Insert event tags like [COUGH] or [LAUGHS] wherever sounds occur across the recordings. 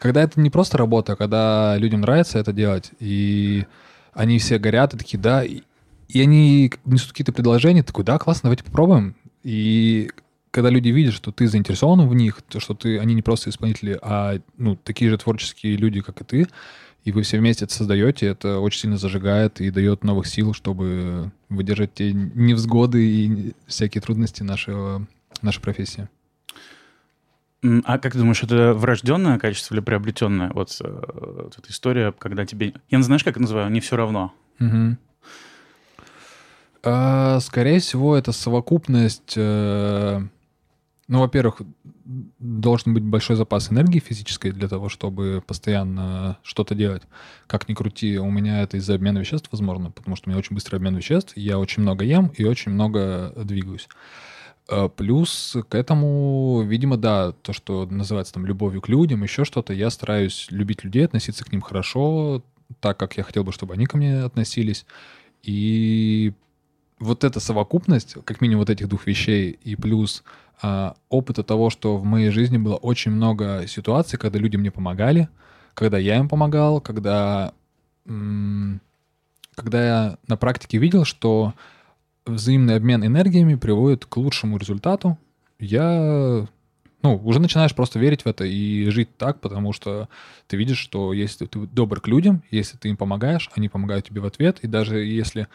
Когда это не просто работа, а когда людям нравится это делать, и они все горят и такие, да, и, и они несут какие-то предложения, такой, да, классно, давайте попробуем. И когда люди видят, что ты заинтересован в них, то, что ты, они не просто исполнители, а ну, такие же творческие люди, как и ты, и вы все вместе это создаете, это очень сильно зажигает и дает новых сил, чтобы выдержать те невзгоды и всякие трудности нашего, нашей профессии. А как ты думаешь, это врожденное качество или приобретенное? Вот, э, вот эта история, когда тебе... Я знаешь, как это называю? Не все равно. Угу. А, скорее всего, это совокупность... Э, ну, во-первых, должен быть большой запас энергии физической для того, чтобы постоянно что-то делать. Как ни крути, у меня это из-за обмена веществ возможно, потому что у меня очень быстрый обмен веществ, я очень много ем и очень много двигаюсь. А, плюс к этому, видимо, да, то, что называется там любовью к людям, еще что-то, я стараюсь любить людей, относиться к ним хорошо, так, как я хотел бы, чтобы они ко мне относились. И вот эта совокупность, как минимум вот этих двух вещей, и плюс а, опыта того, что в моей жизни было очень много ситуаций, когда люди мне помогали, когда я им помогал, когда, когда я на практике видел, что взаимный обмен энергиями приводит к лучшему результату, я ну, уже начинаешь просто верить в это и жить так, потому что ты видишь, что если ты добр к людям, если ты им помогаешь, они помогают тебе в ответ, и даже если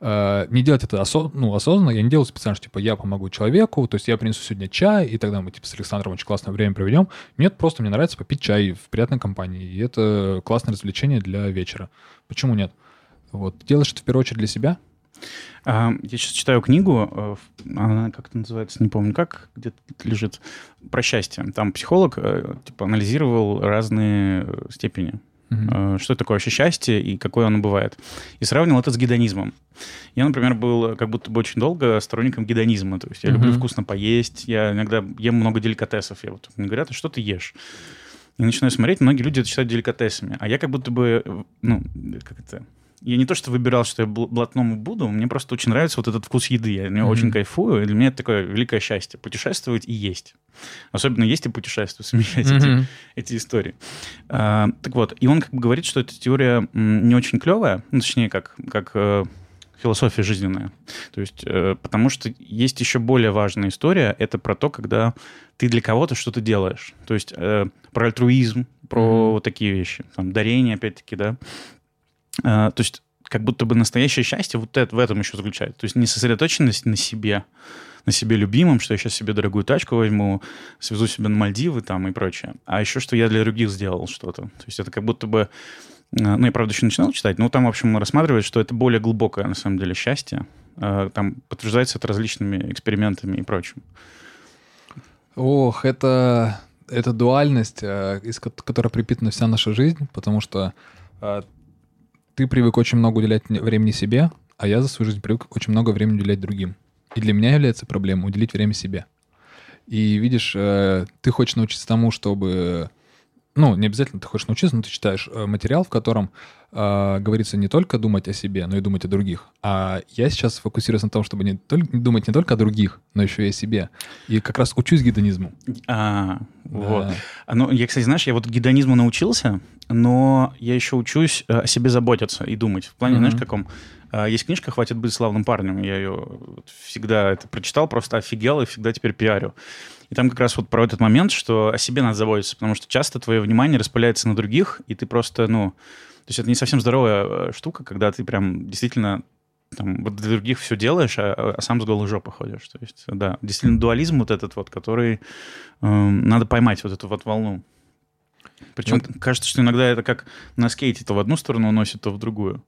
э, не делать это осо- ну, осознанно, я не делаю специально, что, типа, я помогу человеку, то есть я принесу сегодня чай, и тогда мы, типа, с Александром очень классное время проведем. Нет, просто мне нравится попить чай в приятной компании, и это классное развлечение для вечера. Почему нет? Вот. Делаешь это в первую очередь для себя, я сейчас читаю книгу, э, она как-то называется, не помню как, где-то лежит, про счастье. Там психолог э, типа анализировал разные э, степени. Uh-huh. Что такое вообще счастье и какое оно бывает. И сравнивал это с гедонизмом. Я, например, был как будто бы очень долго сторонником гедонизма. То есть я uh-huh. люблю вкусно поесть, я иногда ем много деликатесов. Я вот, мне говорят, а что ты ешь? И начинаю смотреть, многие люди это считают деликатесами. А я как будто бы, ну, как это, я не то, что выбирал, что я блатному буду, мне просто очень нравится вот этот вкус еды. Я mm-hmm. очень кайфую, и для меня это такое великое счастье. Путешествовать и есть. Особенно есть и путешествовать, [LAUGHS] совмещать mm-hmm. эти, эти истории. А, так вот, и он как бы говорит, что эта теория не очень клевая, ну, точнее, как, как э, философия жизненная. То есть, э, потому что есть еще более важная история, это про то, когда ты для кого-то что-то делаешь. То есть, э, про альтруизм, про mm-hmm. вот такие вещи. Там, дарение, опять-таки, да. А, то есть как будто бы настоящее счастье вот это, в этом еще заключается. То есть не сосредоточенность на себе, на себе любимом, что я сейчас себе дорогую тачку возьму, свезу себе на Мальдивы там и прочее. А еще, что я для других сделал что-то. То есть это как будто бы... А, ну, я, правда, еще начинал читать, но там, в общем, рассматривает, что это более глубокое, на самом деле, счастье. А, там подтверждается это различными экспериментами и прочим. Ох, это, это дуальность, из которой припитана вся наша жизнь, потому что ты привык очень много уделять времени себе, а я за свою жизнь привык очень много времени уделять другим. И для меня является проблемой уделить время себе. И видишь, э, ты хочешь научиться тому, чтобы ну, не обязательно ты хочешь научиться, но ты читаешь э, материал, в котором э, говорится не только думать о себе, но и думать о других. А я сейчас фокусируюсь на том, чтобы не только, думать не только о других, но еще и о себе. И как раз учусь гедонизму. А, да. вот. А, ну, я, кстати, знаешь, я вот гедонизму научился, но я еще учусь э, о себе заботиться и думать. В плане, mm-hmm. знаешь, каком? А, есть книжка «Хватит быть славным парнем». Я ее всегда это прочитал, просто офигел и всегда теперь пиарю. И там как раз вот про этот момент, что о себе надо заботиться, потому что часто твое внимание распыляется на других, и ты просто, ну... То есть это не совсем здоровая э, штука, когда ты прям действительно там, вот для других все делаешь, а, а сам с голой жопы ходишь. То есть, да, действительно дуализм вот этот вот, который э, надо поймать вот эту вот волну. Причем вот. кажется, что иногда это как на скейте то в одну сторону уносит, то в другую.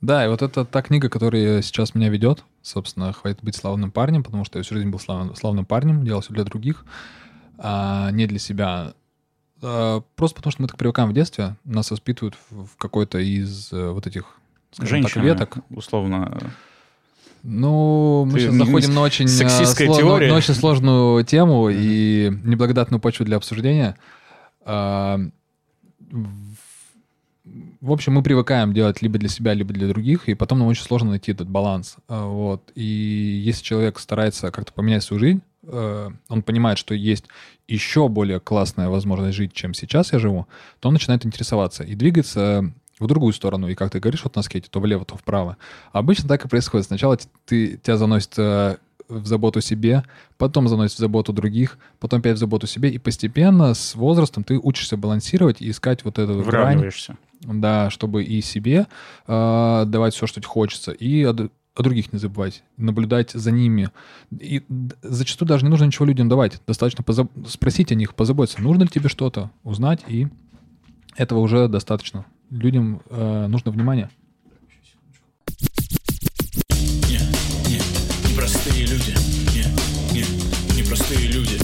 Да, и вот это та книга, которая сейчас меня ведет. Собственно, хватит быть славным парнем, потому что я всю жизнь был славным, славным парнем, делал все для других, а не для себя. А, просто потому что мы так привыкаем в детстве, нас воспитывают в какой-то из э, вот этих, скажем так, веток. условно. Ну, мы Ты сейчас заходим на очень, э, сло, на очень сложную тему и неблагодатную почву для обсуждения. А, в общем, мы привыкаем делать либо для себя, либо для других, и потом нам очень сложно найти этот баланс. А, вот. И если человек старается как-то поменять свою жизнь, э, он понимает, что есть еще более классная возможность жить, чем сейчас я живу, то он начинает интересоваться и двигается в другую сторону. И как ты говоришь вот на скейте, то влево, то вправо. Обычно так и происходит. Сначала ты, тебя заносит э, в заботу себе, потом заносит в заботу других, потом опять в заботу себе, и постепенно с возрастом ты учишься балансировать и искать вот эту грань. Да, чтобы и себе э, давать все, что тебе хочется, и о, других не забывать, наблюдать за ними. И зачастую даже не нужно ничего людям давать, достаточно позаб... спросить о них, позаботиться, нужно ли тебе что-то, узнать, и этого уже достаточно. Людям э, нужно внимание. непростые люди. Не, не, непростые люди.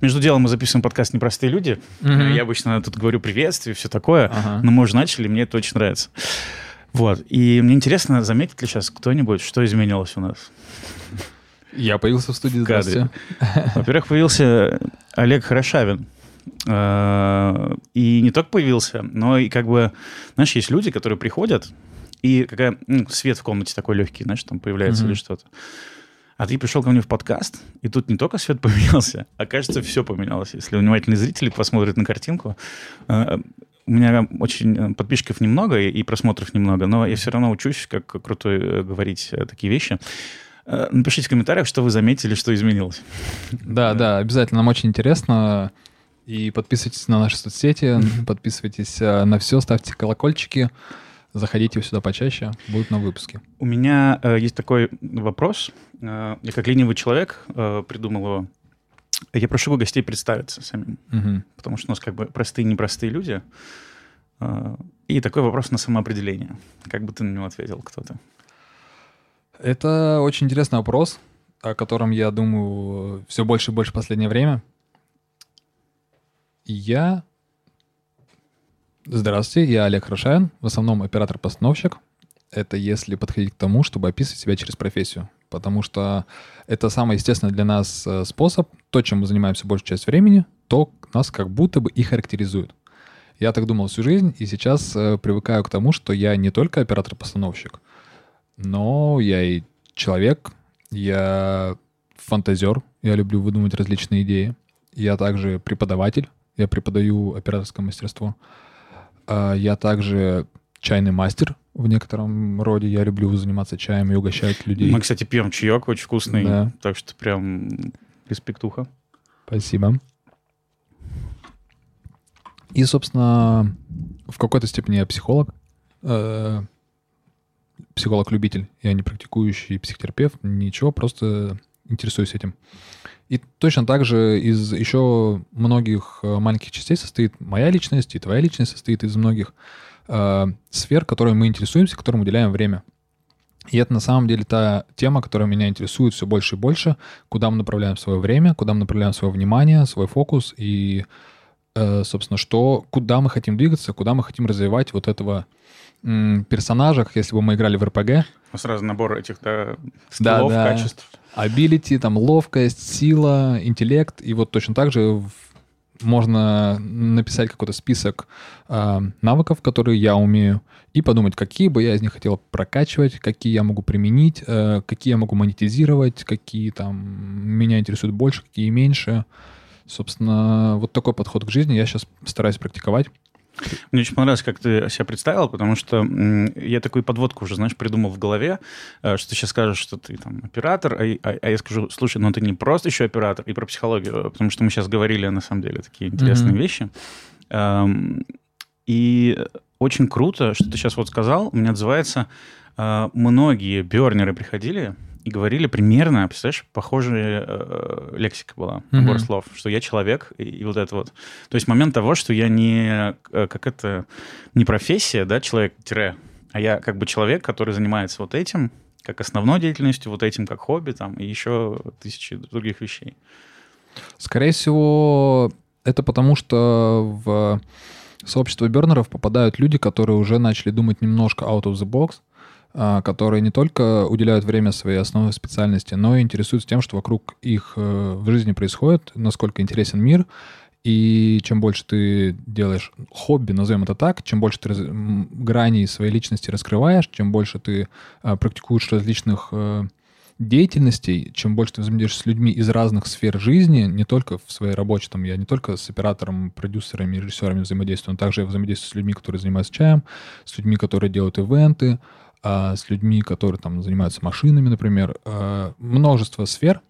Между делом мы записываем подкаст «Непростые люди». Mm-hmm. Я обычно тут говорю приветствие, все такое, ага. но мы уже начали, мне это очень нравится. Вот. И мне интересно, заметит ли сейчас кто-нибудь, что изменилось у нас? Я появился в студии. Здравствуйте. Во-первых, появился Олег Хорошавин. А, и не только появился, но и как бы, знаешь, есть люди, которые приходят, и какая ну, свет в комнате такой легкий, знаешь, там появляется mm-hmm. или что-то. А ты пришел ко мне в подкаст, и тут не только свет [LAUGHS] поменялся, а кажется, все поменялось. Если внимательные зрители посмотрят на картинку, э, у меня очень э, подписчиков немного и просмотров немного, но я все равно учусь, как крутой э, говорить такие вещи. Напишите в комментариях, что вы заметили, что изменилось. Да, да, обязательно. Нам очень интересно. И подписывайтесь на наши соцсети, подписывайтесь на все, ставьте колокольчики. Заходите сюда почаще, будут на выпуске. У меня э, есть такой вопрос. Э, я как ленивый человек э, придумал его. Я прошу бы гостей представиться самим, угу. потому что у нас как бы простые и непростые люди. Э, и такой вопрос на самоопределение. Как бы ты на него ответил, кто то Это очень интересный вопрос, о котором я думаю все больше и больше в последнее время. Я Здравствуйте, я Олег Рошаин, в основном оператор-постановщик. Это если подходить к тому, чтобы описывать себя через профессию. Потому что это самый естественный для нас э, способ. То, чем мы занимаемся большую часть времени, то нас как будто бы и характеризует. Я так думал всю жизнь, и сейчас э, привыкаю к тому, что я не только оператор-постановщик, но я и человек, я фантазер, я люблю выдумывать различные идеи. Я также преподаватель, я преподаю операторское мастерство. А, я также чайный мастер в некотором роде. Я люблю заниматься чаем и угощать людей. Мы, кстати, пьем чаек очень вкусный. Да. Так что прям респектуха. Спасибо. И, собственно, в какой-то степени я психолог. Э, психолог-любитель. Я не практикующий психотерапевт, ничего, просто интересуюсь этим. И точно так же из еще многих э, маленьких частей состоит моя личность, и твоя личность состоит из многих э, сфер, которыми мы интересуемся, которым уделяем время. И это на самом деле та тема, которая меня интересует все больше и больше, куда мы направляем свое время, куда мы направляем свое внимание, свой фокус и, э, собственно, что, куда мы хотим двигаться, куда мы хотим развивать вот этого персонажах, если бы мы играли в РПГ. Сразу набор этих да, скиллов, да, да. качеств. Ability, там ловкость, сила, интеллект. И вот точно так же можно написать какой-то список э, навыков, которые я умею, и подумать, какие бы я из них хотел прокачивать, какие я могу применить, э, какие я могу монетизировать, какие там меня интересуют больше, какие меньше. Собственно, вот такой подход к жизни я сейчас стараюсь практиковать. Мне очень понравилось, как ты себя представил, потому что я такую подводку уже, знаешь, придумал в голове, э, что ты сейчас скажешь, что ты там оператор, а, а, а я скажу, слушай, ну ты не просто еще оператор, и про психологию, потому что мы сейчас говорили, на самом деле, такие интересные mm-hmm. вещи. Эм, и очень круто, что ты сейчас вот сказал, у меня отзывается, э, многие бернеры приходили, и говорили примерно, представляешь, похожая э, лексика была, набор mm-hmm. слов, что я человек, и, и вот это вот. То есть момент того, что я не, э, как это, не профессия, да, человек-тире, а я как бы человек, который занимается вот этим, как основной деятельностью, вот этим как хобби, там, и еще тысячи других вещей. Скорее всего, это потому, что в сообщество бернеров попадают люди, которые уже начали думать немножко out of the box, которые не только уделяют время своей основной специальности, но и интересуются тем, что вокруг их э, в жизни происходит, насколько интересен мир, и чем больше ты делаешь хобби, назовем это так, чем больше ты раз... граней своей личности раскрываешь, чем больше ты а, практикуешь различных а, деятельностей, чем больше ты взаимодействуешь с людьми из разных сфер жизни, не только в своей работе, там, я не только с оператором, продюсерами, режиссерами взаимодействую, но также я взаимодействую с людьми, которые занимаются чаем, с людьми, которые делают ивенты, а, с людьми, которые там занимаются машинами, например, а, множество сфер,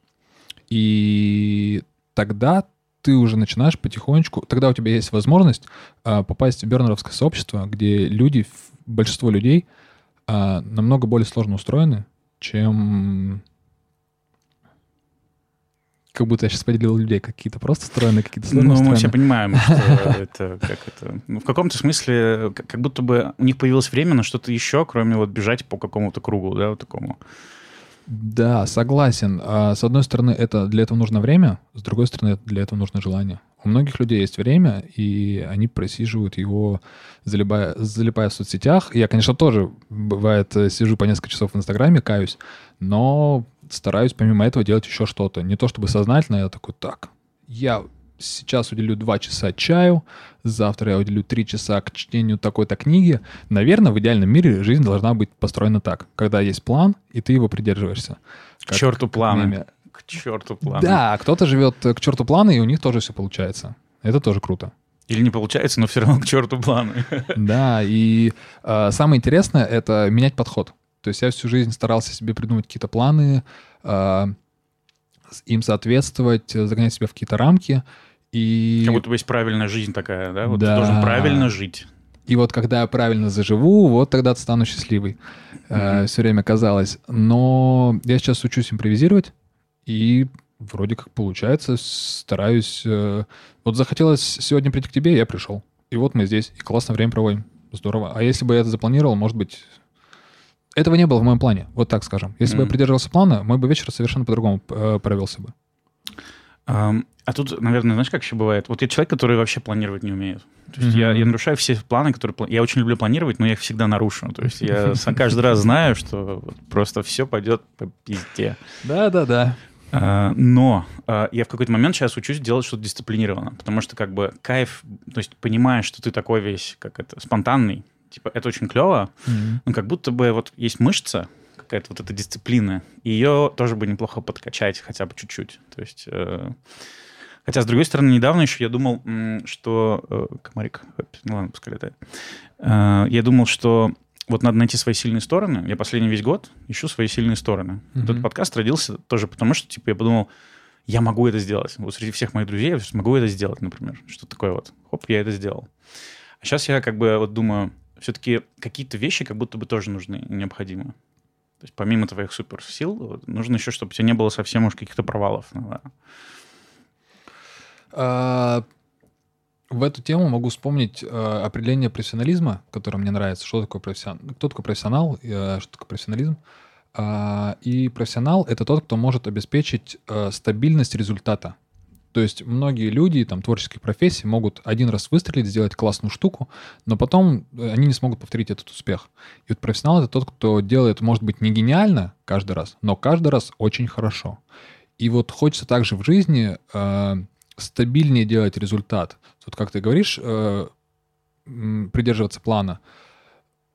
и тогда ты уже начинаешь потихонечку, тогда у тебя есть возможность а, попасть в бернеровское сообщество, где люди, большинство людей намного более сложно устроены, чем как будто я сейчас поделил людей какие-то просто устроены, какие-то сложно Ну, мы все понимаем, что это как это... Ну, в каком-то смысле, как будто бы у них появилось время на что-то еще, кроме вот бежать по какому-то кругу, да, вот такому. Да, согласен. А, с одной стороны, это для этого нужно время, с другой стороны, для этого нужно желание. У многих людей есть время, и они просиживают его, залипая, залипая в соцсетях. Я, конечно, тоже, бывает, сижу по несколько часов в Инстаграме, каюсь, но стараюсь помимо этого делать еще что-то. Не то чтобы сознательно, я такой, так, я сейчас уделю два часа чаю, завтра я уделю три часа к чтению такой-то книги. Наверное, в идеальном мире жизнь должна быть построена так, когда есть план, и ты его придерживаешься. К черту планы. К черту планы. Да, кто-то живет к черту планы, и у них тоже все получается. Это тоже круто. Или не получается, но все равно к черту планы. Да, и э, самое интересное — это менять подход. То есть я всю жизнь старался себе придумать какие-то планы, э, им соответствовать, загонять себя в какие-то рамки. И... Как будто бы есть правильная жизнь такая, да? Вот да. ты должен правильно жить. И вот когда я правильно заживу, вот тогда стану счастливой. Mm-hmm. Э, все время казалось. Но я сейчас учусь импровизировать, и вроде как получается, стараюсь... Э, вот захотелось сегодня прийти к тебе, я пришел. И вот мы здесь, и классно время проводим. Здорово. А если бы я это запланировал, может быть... Этого не было в моем плане, вот так скажем. Если mm-hmm. бы я придерживался плана, мой бы вечер совершенно по-другому э, провелся бы. А тут, наверное, знаешь, как еще бывает? Вот я человек, который вообще планировать не умеет. То есть mm-hmm. я, я нарушаю все планы, которые... Я очень люблю планировать, но я их всегда нарушу. То есть я каждый раз знаю, что просто все пойдет по пизде. Да-да-да. Uh, но uh, я в какой-то момент сейчас учусь делать что-то дисциплинированно, потому что как бы кайф, то есть понимаешь, что ты такой весь, как это, спонтанный, типа это очень клево, mm-hmm. но как будто бы вот есть мышца, какая-то вот эта дисциплина, ее тоже бы неплохо подкачать хотя бы чуть-чуть. То есть... Uh, Хотя, с другой стороны, недавно еще я думал, что... Э, комарик, ну ладно, пускай летает. Я думал, что вот надо найти свои сильные стороны. Я последний весь год ищу свои сильные стороны. Mm-hmm. Этот подкаст родился тоже потому, что, типа, я подумал, я могу это сделать. Вот среди всех моих друзей я могу это сделать, например. Что такое вот. Хоп, я это сделал. А сейчас я как бы вот думаю, все-таки какие-то вещи как будто бы тоже нужны необходимы. То есть помимо твоих суперсил, нужно еще, чтобы у тебя не было совсем уж каких-то провалов. Ну, да. А, в эту тему могу вспомнить э, определение профессионализма, которое мне нравится. Что такое профессионал? Кто такой профессионал? Э, что такое профессионализм? Э, и профессионал — это тот, кто может обеспечить э, стабильность результата. То есть многие люди там творческих профессий могут один раз выстрелить, сделать классную штуку, но потом они не смогут повторить этот успех. И вот профессионал — это тот, кто делает, может быть, не гениально каждый раз, но каждый раз очень хорошо. И вот хочется также в жизни э, стабильнее делать результат. Вот как ты говоришь, э, придерживаться плана.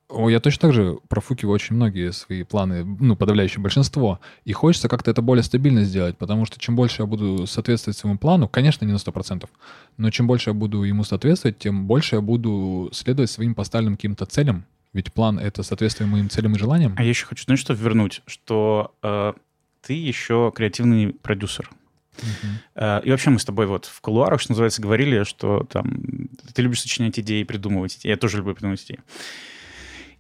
О, я точно так же профукиваю очень многие свои планы, ну, подавляющее большинство. И хочется как-то это более стабильно сделать, потому что чем больше я буду соответствовать своему плану, конечно, не на 100%, но чем больше я буду ему соответствовать, тем больше я буду следовать своим поставленным каким-то целям. Ведь план — это соответствие моим целям и желаниям. А я еще хочу, знаешь, что вернуть, что э, ты еще креативный продюсер. Uh-huh. И вообще мы с тобой вот в кулуарах, что называется, говорили, что там ты любишь сочинять идеи, придумывать идеи. Я тоже люблю придумывать идеи.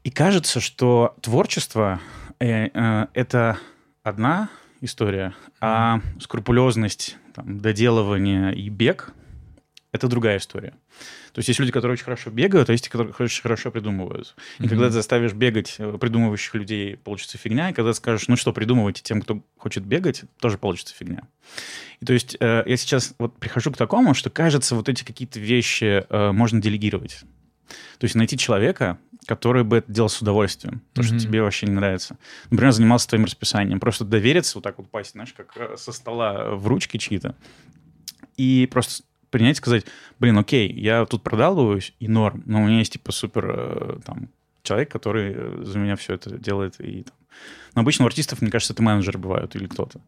И кажется, что творчество э, э, это одна история, а скрупулезность, там, доделывание и бег это другая история. То есть есть люди, которые очень хорошо бегают, а есть, которые очень хорошо придумывают. И mm-hmm. когда ты заставишь бегать э, придумывающих людей, получится фигня. И когда ты скажешь, ну что, придумывайте тем, кто хочет бегать, тоже получится фигня. И то есть э, я сейчас вот прихожу к такому, что кажется, вот эти какие-то вещи э, можно делегировать. То есть найти человека, который бы это делал с удовольствием, то, mm-hmm. что тебе вообще не нравится. Например, занимался твоим расписанием. Просто довериться, вот так вот пасть, знаешь, как э, со стола в ручки чьи-то. И просто принять и сказать, блин, окей, я тут продалываюсь, и норм, но у меня есть, типа, супер, э, там, человек, который э, за меня все это делает. И, там. Но обычно у артистов, мне кажется, это менеджеры бывают или кто-то.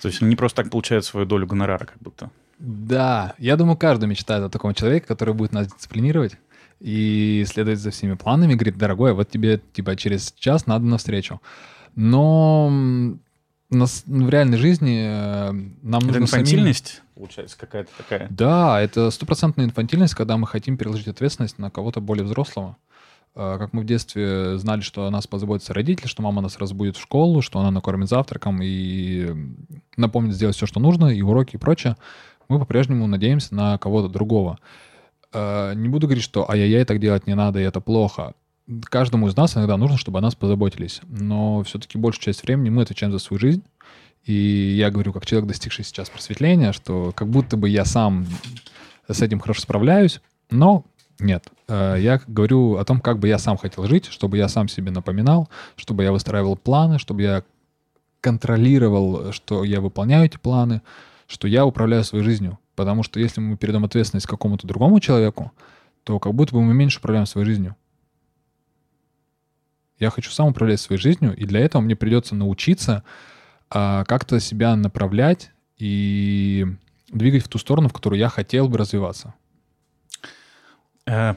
То есть они просто так получают свою долю гонорара, как будто. Да, я думаю, каждый мечтает о таком человеке, который будет нас дисциплинировать и следовать за всеми планами, говорит, дорогой, вот тебе типа через час надо навстречу. Но нас, в реальной жизни э, нам это нужно инфантильность, самим... получается, какая-то такая? Да, это стопроцентная инфантильность, когда мы хотим переложить ответственность на кого-то более взрослого. Э, как мы в детстве знали, что о нас позаботятся родители, что мама нас разбудит в школу, что она накормит завтраком и напомнит сделать все, что нужно, и уроки и прочее, мы по-прежнему надеемся на кого-то другого. Э, не буду говорить, что ай-яй-яй, так делать не надо, и это плохо. Каждому из нас иногда нужно, чтобы о нас позаботились. Но все-таки большую часть времени мы отвечаем за свою жизнь. И я говорю, как человек, достигший сейчас просветления, что как будто бы я сам с этим хорошо справляюсь, но нет. Э, я говорю о том, как бы я сам хотел жить, чтобы я сам себе напоминал, чтобы я выстраивал планы, чтобы я контролировал, что я выполняю эти планы, что я управляю своей жизнью. Потому что если мы передаем ответственность какому-то другому человеку, то как будто бы мы меньше управляем своей жизнью. Я хочу сам управлять своей жизнью, и для этого мне придется научиться а, как-то себя направлять и двигать в ту сторону, в которую я хотел бы развиваться. Э,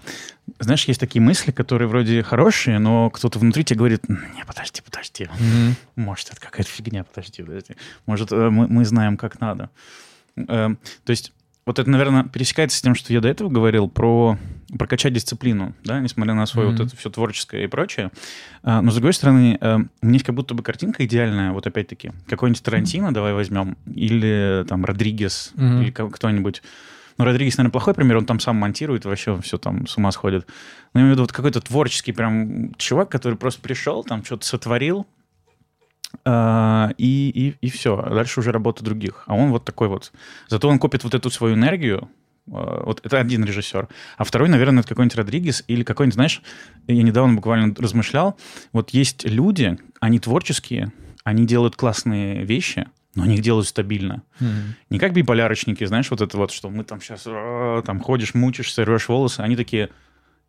знаешь, есть такие мысли, которые вроде хорошие, но кто-то внутри тебе говорит, не, подожди, подожди, mm-hmm. может, это какая-то фигня, подожди, подожди. Может, э, мы, мы знаем, как надо. Э, то есть вот это, наверное, пересекается с тем, что я до этого говорил про прокачать дисциплину, да, несмотря на свое mm-hmm. вот это все творческое и прочее. А, но, с другой стороны, а, у меня есть как будто бы картинка идеальная, вот опять-таки, какой-нибудь Тарантино, mm-hmm. давай возьмем, или там Родригес, mm-hmm. или кто-нибудь. Ну, Родригес, наверное, плохой пример, он там сам монтирует, вообще все там с ума сходит. Но я имею в виду вот какой-то творческий прям чувак, который просто пришел, там что-то сотворил, и, и, и все. Дальше уже работа других. А он вот такой вот. Зато он копит вот эту свою энергию. Uh, вот это один режиссер. А второй, наверное, это какой-нибудь Родригес или какой-нибудь, знаешь, я недавно буквально размышлял. Вот есть люди, они творческие, они делают классные вещи, но они их делают стабильно. Mm-hmm. Не как биполярочники, знаешь, вот это вот, что мы там сейчас а, там ходишь, мучишься, рвешь волосы. Они такие,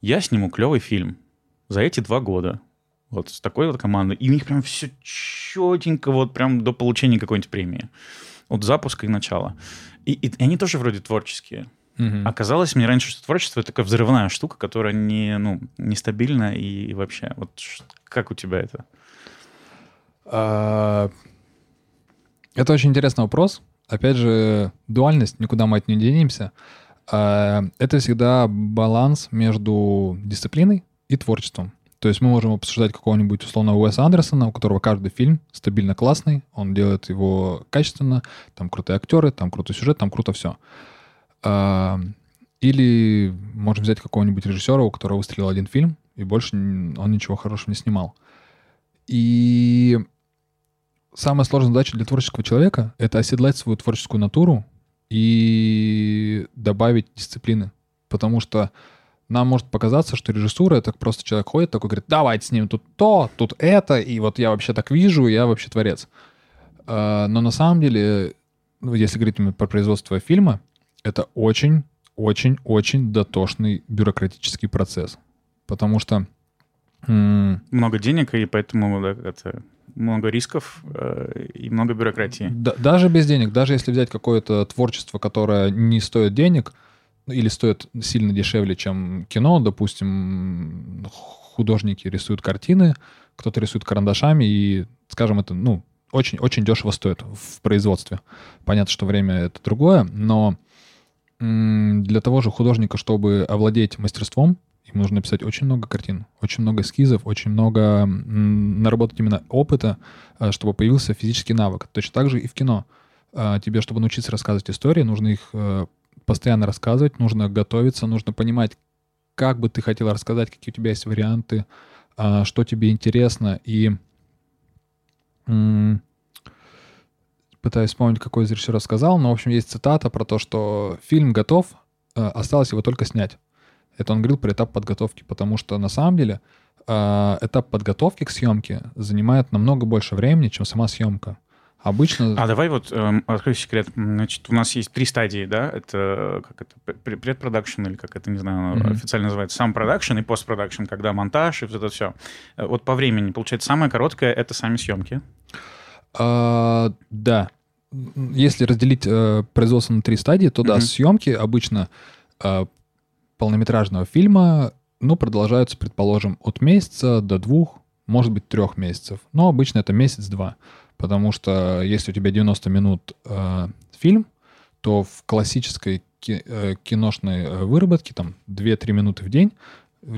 я сниму клевый фильм за эти два года вот с такой вот командой. И у них прям все четенько, вот прям до получения какой-нибудь премии. От запуска и начала. И, и, и они тоже вроде творческие. Угу. Оказалось мне раньше, что творчество — это такая взрывная штука, которая не, ну, нестабильна и, и вообще. Вот как у тебя это? А, это очень интересный вопрос. Опять же, дуальность, никуда мы от нее денемся. А, это всегда баланс между дисциплиной и творчеством. То есть мы можем обсуждать какого-нибудь условного Уэса Андерсона, у которого каждый фильм стабильно классный, он делает его качественно, там крутые актеры, там крутой сюжет, там круто все. А, или можем взять какого-нибудь режиссера, у которого выстрелил один фильм, и больше он ничего хорошего не снимал. И самая сложная задача для творческого человека — это оседлать свою творческую натуру и добавить дисциплины. Потому что нам может показаться, что режиссура — это просто человек ходит такой, говорит, давайте с ним тут то, тут это, и вот я вообще так вижу, я вообще творец. А, но на самом деле, ну, если говорить про производство фильма, это очень, очень, очень дотошный бюрократический процесс. Потому что... Много денег, и поэтому да, это много рисков э, и много бюрократии. Да, даже без денег, даже если взять какое-то творчество, которое не стоит денег, или стоит сильно дешевле, чем кино. Допустим, художники рисуют картины, кто-то рисует карандашами, и, скажем, это, ну, очень-очень дешево стоит в производстве. Понятно, что время это другое, но для того же художника, чтобы овладеть мастерством, ему нужно написать очень много картин, очень много эскизов, очень много наработать именно опыта, э, чтобы появился физический навык. Точно так же и в кино. Э, тебе, чтобы научиться рассказывать истории, нужно их э, постоянно рассказывать, нужно готовиться, нужно понимать, как бы ты хотел рассказать, какие у тебя есть варианты, а, что тебе интересно. И пытаюсь вспомнить, какой из режиссеров сказал, но, в общем, есть цитата про то, что фильм готов, а, осталось его только снять. Это он говорил про этап подготовки, потому что на самом деле а, этап подготовки к съемке занимает намного больше времени, чем сама съемка. Обычно... А давай вот э, открою секрет. Значит, у нас есть три стадии, да? Это как это предпродакшн или как это, не знаю, mm-hmm. официально называется, сам продакшн и постпродакшн, когда монтаж и вот это все. Э, вот по времени, получается, самое короткое — это сами съемки. А, да. Если разделить э, производство на три стадии, то mm-hmm. да, съемки обычно э, полнометражного фильма, ну, продолжаются, предположим, от месяца до двух, может быть, трех месяцев. Но обычно это месяц-два. Потому что если у тебя 90 минут э, фильм, то в классической ки- э, киношной э, выработке там 2-3 минуты в день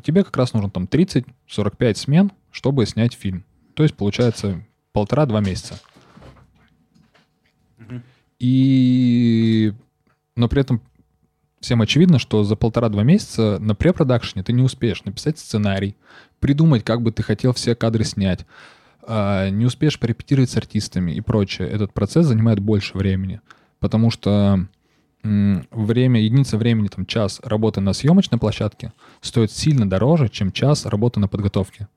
тебе как раз нужно там 30-45 смен, чтобы снять фильм. То есть получается полтора-два месяца. И... Но при этом всем очевидно, что за полтора-два месяца на препродакшене ты не успеешь написать сценарий, придумать, как бы ты хотел все кадры снять, не успеешь порепетировать с артистами и прочее. Этот процесс занимает больше времени, потому что время, единица времени, там, час работы на съемочной площадке стоит сильно дороже, чем час работы на подготовке.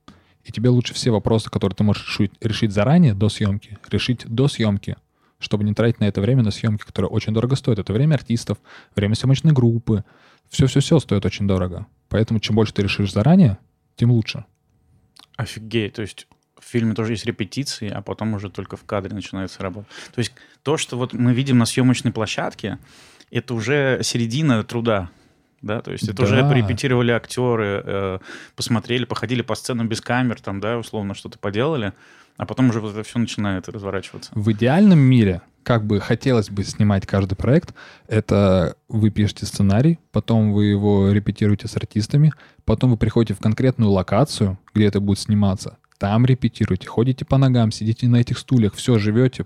И тебе лучше все вопросы, которые ты можешь решить, решить заранее, до съемки, решить до съемки, чтобы не тратить на это время на съемки, которые очень дорого стоят. Это время артистов, время съемочной группы. Все-все-все стоит очень дорого. Поэтому чем больше ты решишь заранее, тем лучше. Офигеть. То есть в фильме тоже есть репетиции, а потом уже только в кадре начинается работа. То есть то, что вот мы видим на съемочной площадке, это уже середина труда. Да, то есть это да. уже порепетировали актеры, э, посмотрели, походили по сценам без камер, там, да, условно что-то поделали, а потом уже вот это все начинает разворачиваться. В идеальном мире, как бы хотелось бы снимать каждый проект, это вы пишете сценарий, потом вы его репетируете с артистами, потом вы приходите в конкретную локацию, где это будет сниматься, там репетируете, ходите по ногам, сидите на этих стульях, все, живете,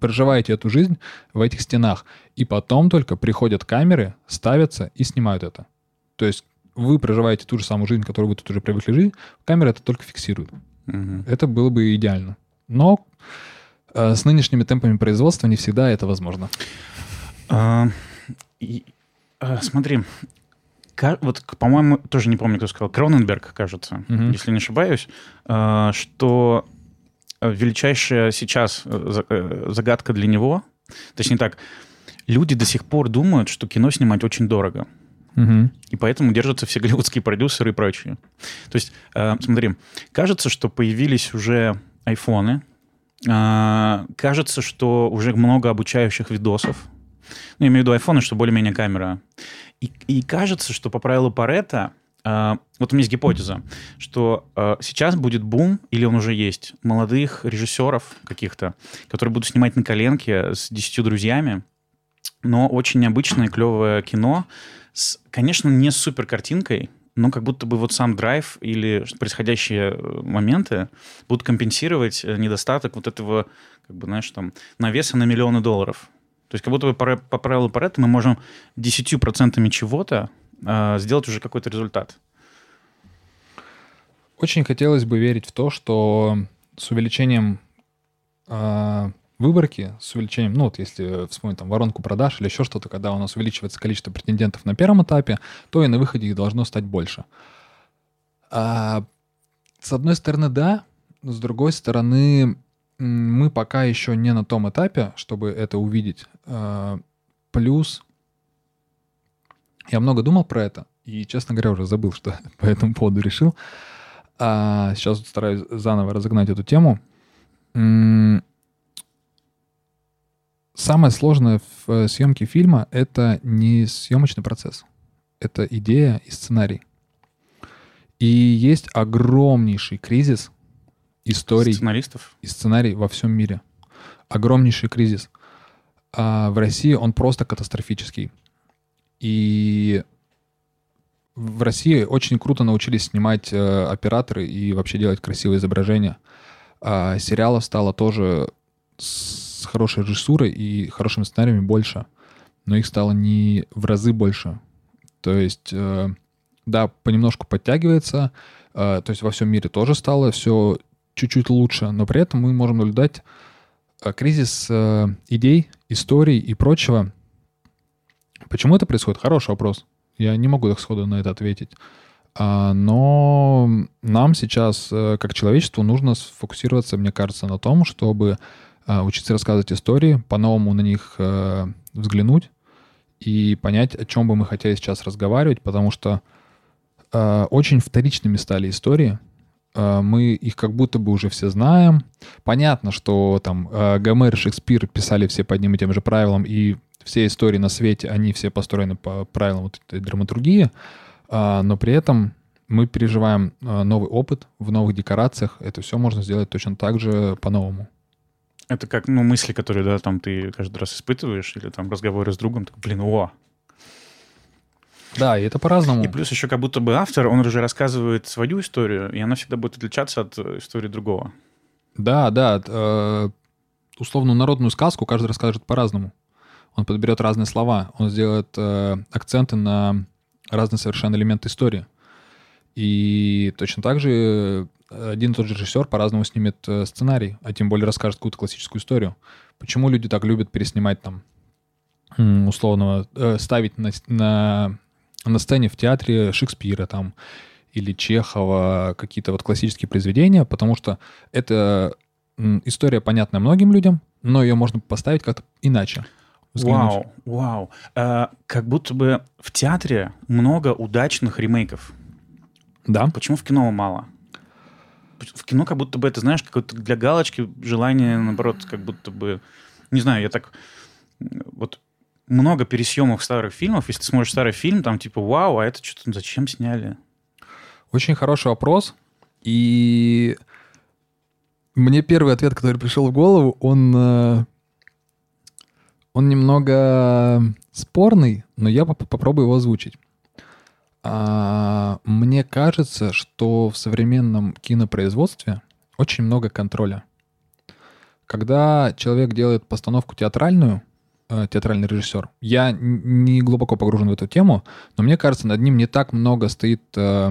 проживаете эту жизнь в этих стенах. И потом только приходят камеры, ставятся и снимают это. То есть вы проживаете ту же самую жизнь, которую вы тут уже привыкли жить, камера это только фиксирует. Угу. Это было бы идеально. Но э, с нынешними темпами производства не всегда это возможно. А, и, а, смотри, вот, по-моему, тоже не помню, кто сказал, Кроненберг, кажется, угу. если не ошибаюсь, э, что величайшая сейчас э, э, загадка для него, точнее так, люди до сих пор думают, что кино снимать очень дорого. Угу. И поэтому держатся все голливудские продюсеры и прочие. То есть, смотри, кажется, что появились уже айфоны, кажется, что уже много обучающих видосов, ну, я имею в виду айфоны, что более-менее камера. И, и кажется, что по правилу Паретта, э, вот у меня есть гипотеза, что э, сейчас будет бум, или он уже есть, молодых режиссеров каких-то, которые будут снимать на коленке с десятью друзьями, но очень необычное, клевое кино, с, конечно, не с супер картинкой, но как будто бы вот сам драйв или происходящие э, моменты будут компенсировать э, недостаток вот этого, как бы, знаешь, там, навеса на миллионы долларов. То есть как будто бы по, правилу Паретта мы можем 10% чего-то э, сделать уже какой-то результат. Очень хотелось бы верить в то, что с увеличением э, выборки, с увеличением, ну вот если вспомнить там воронку продаж или еще что-то, когда у нас увеличивается количество претендентов на первом этапе, то и на выходе их должно стать больше. А, с одной стороны, да, с другой стороны, мы пока еще не на том этапе, чтобы это увидеть. А, плюс я много думал про это, и, честно говоря, уже забыл, что [LAUGHS] по этому поводу решил. А сейчас стараюсь заново разогнать эту тему. Самое сложное в э, съемке фильма — это не съемочный процесс. Это идея и сценарий. И есть огромнейший кризис историй сценаристов и сценарий во всем мире. Огромнейший кризис. А в России он просто катастрофический. И в России очень круто научились снимать э, операторы и вообще делать красивые изображения. А сериалов стало тоже с хорошей режиссурой и хорошими сценариями больше, но их стало не в разы больше. То есть, э, да, понемножку подтягивается, э, то есть во всем мире тоже стало все чуть-чуть лучше, но при этом мы можем наблюдать э, кризис э, идей, историй и прочего. Почему это происходит? Хороший вопрос. Я не могу так сходу на это ответить. А, но нам сейчас, э, как человечеству, нужно сфокусироваться, мне кажется, на том, чтобы учиться рассказывать истории, по-новому на них взглянуть и понять, о чем бы мы хотели сейчас разговаривать, потому что очень вторичными стали истории. Э, мы их как будто бы уже все знаем. Понятно, что там э, Гомер, Шекспир писали все по одним и тем же правилам, и все истории на свете, они все построены по правилам вот этой драматургии, э, но при этом мы переживаем новый опыт в новых декорациях. Это все можно сделать точно так же по-новому. Это как, ну, мысли, которые, да, там ты каждый раз испытываешь, или там разговоры с другом, так, блин, о, да, и это по-разному. И плюс еще как будто бы автор, он уже рассказывает свою историю, и она всегда будет отличаться от э, истории другого. Да, да. Э, условно народную сказку каждый расскажет по-разному. Он подберет разные слова, он сделает э, акценты на разные совершенно элементы истории. И точно так же один и тот же режиссер по-разному снимет сценарий, а тем более расскажет какую-то классическую историю. Почему люди так любят переснимать там условно ставить на, на на сцене в театре Шекспира там или Чехова, какие-то вот классические произведения, потому что это история понятная многим людям, но ее можно поставить как-то иначе. Взглянуть. Вау, вау. А, как будто бы в театре много удачных ремейков. Да. Почему в кино мало? В кино как будто бы это, знаешь, какое-то для галочки желание, наоборот, как будто бы... Не знаю, я так... Вот много пересъемок старых фильмов. Если ты смотришь старый фильм, там типа, вау, а это что-то зачем сняли? Очень хороший вопрос. И мне первый ответ, который пришел в голову, он, э, он немного спорный, но я поп попробую его озвучить. А, мне кажется, что в современном кинопроизводстве очень много контроля. Когда человек делает постановку театральную, театральный режиссер. Я не глубоко погружен в эту тему, но мне кажется, над ним не так много стоит э,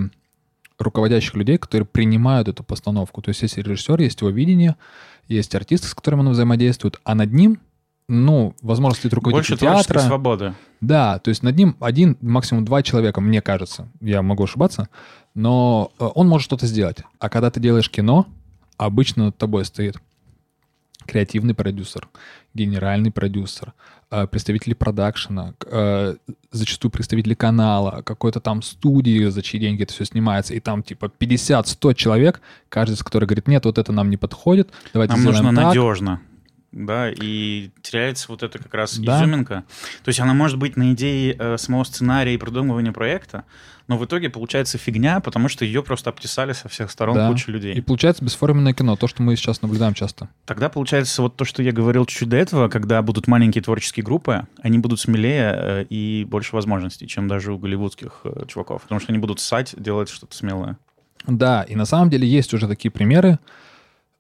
руководящих людей, которые принимают эту постановку. То есть есть режиссер, есть его видение, есть артисты, с которыми он взаимодействует, а над ним, ну, возможно, стоит руководитель Больше театра. свободы. Да, то есть над ним один, максимум два человека, мне кажется, я могу ошибаться, но э, он может что-то сделать. А когда ты делаешь кино, обычно над тобой стоит креативный продюсер, генеральный продюсер, э, представители продакшена, э, зачастую представители канала, какой-то там студии, за чьи деньги это все снимается, и там типа 50-100 человек, каждый из которых говорит, нет, вот это нам не подходит, давайте нам сделаем нужно так. надежно. Да, и теряется вот эта как раз да. изюминка. То есть она может быть на идее э, самого сценария и продумывания проекта, но в итоге получается фигня, потому что ее просто обтесали со всех сторон да. куча людей. И получается бесформенное кино, то, что мы сейчас наблюдаем часто. Тогда получается вот то, что я говорил чуть-чуть до этого, когда будут маленькие творческие группы, они будут смелее э, и больше возможностей, чем даже у голливудских э, чуваков, потому что они будут ссать, делать что-то смелое. Да, и на самом деле есть уже такие примеры.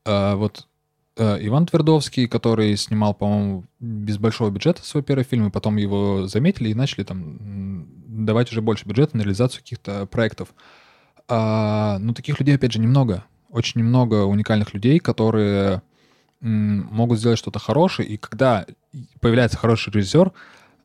Э, вот Иван Твердовский, который снимал, по-моему, без большого бюджета свой первый фильм, и потом его заметили и начали там давать уже больше бюджета на реализацию каких-то проектов. А, но таких людей, опять же, немного. Очень немного уникальных людей, которые могут сделать что-то хорошее. И когда появляется хороший режиссер,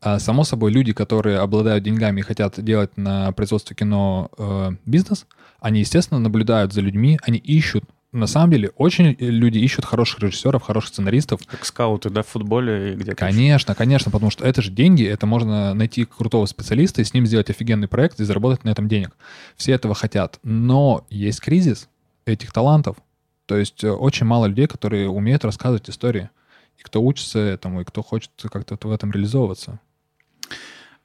а, само собой, люди, которые обладают деньгами и хотят делать на производстве кино э, бизнес, они, естественно, наблюдают за людьми, они ищут на самом деле очень люди ищут хороших режиссеров, хороших сценаристов. Как скауты, да, в футболе где-то. Конечно, конечно, потому что это же деньги, это можно найти крутого специалиста и с ним сделать офигенный проект и заработать на этом денег. Все этого хотят. Но есть кризис этих талантов. То есть э, очень мало людей, которые умеют рассказывать истории. И кто учится этому, и кто хочет как-то в этом реализовываться.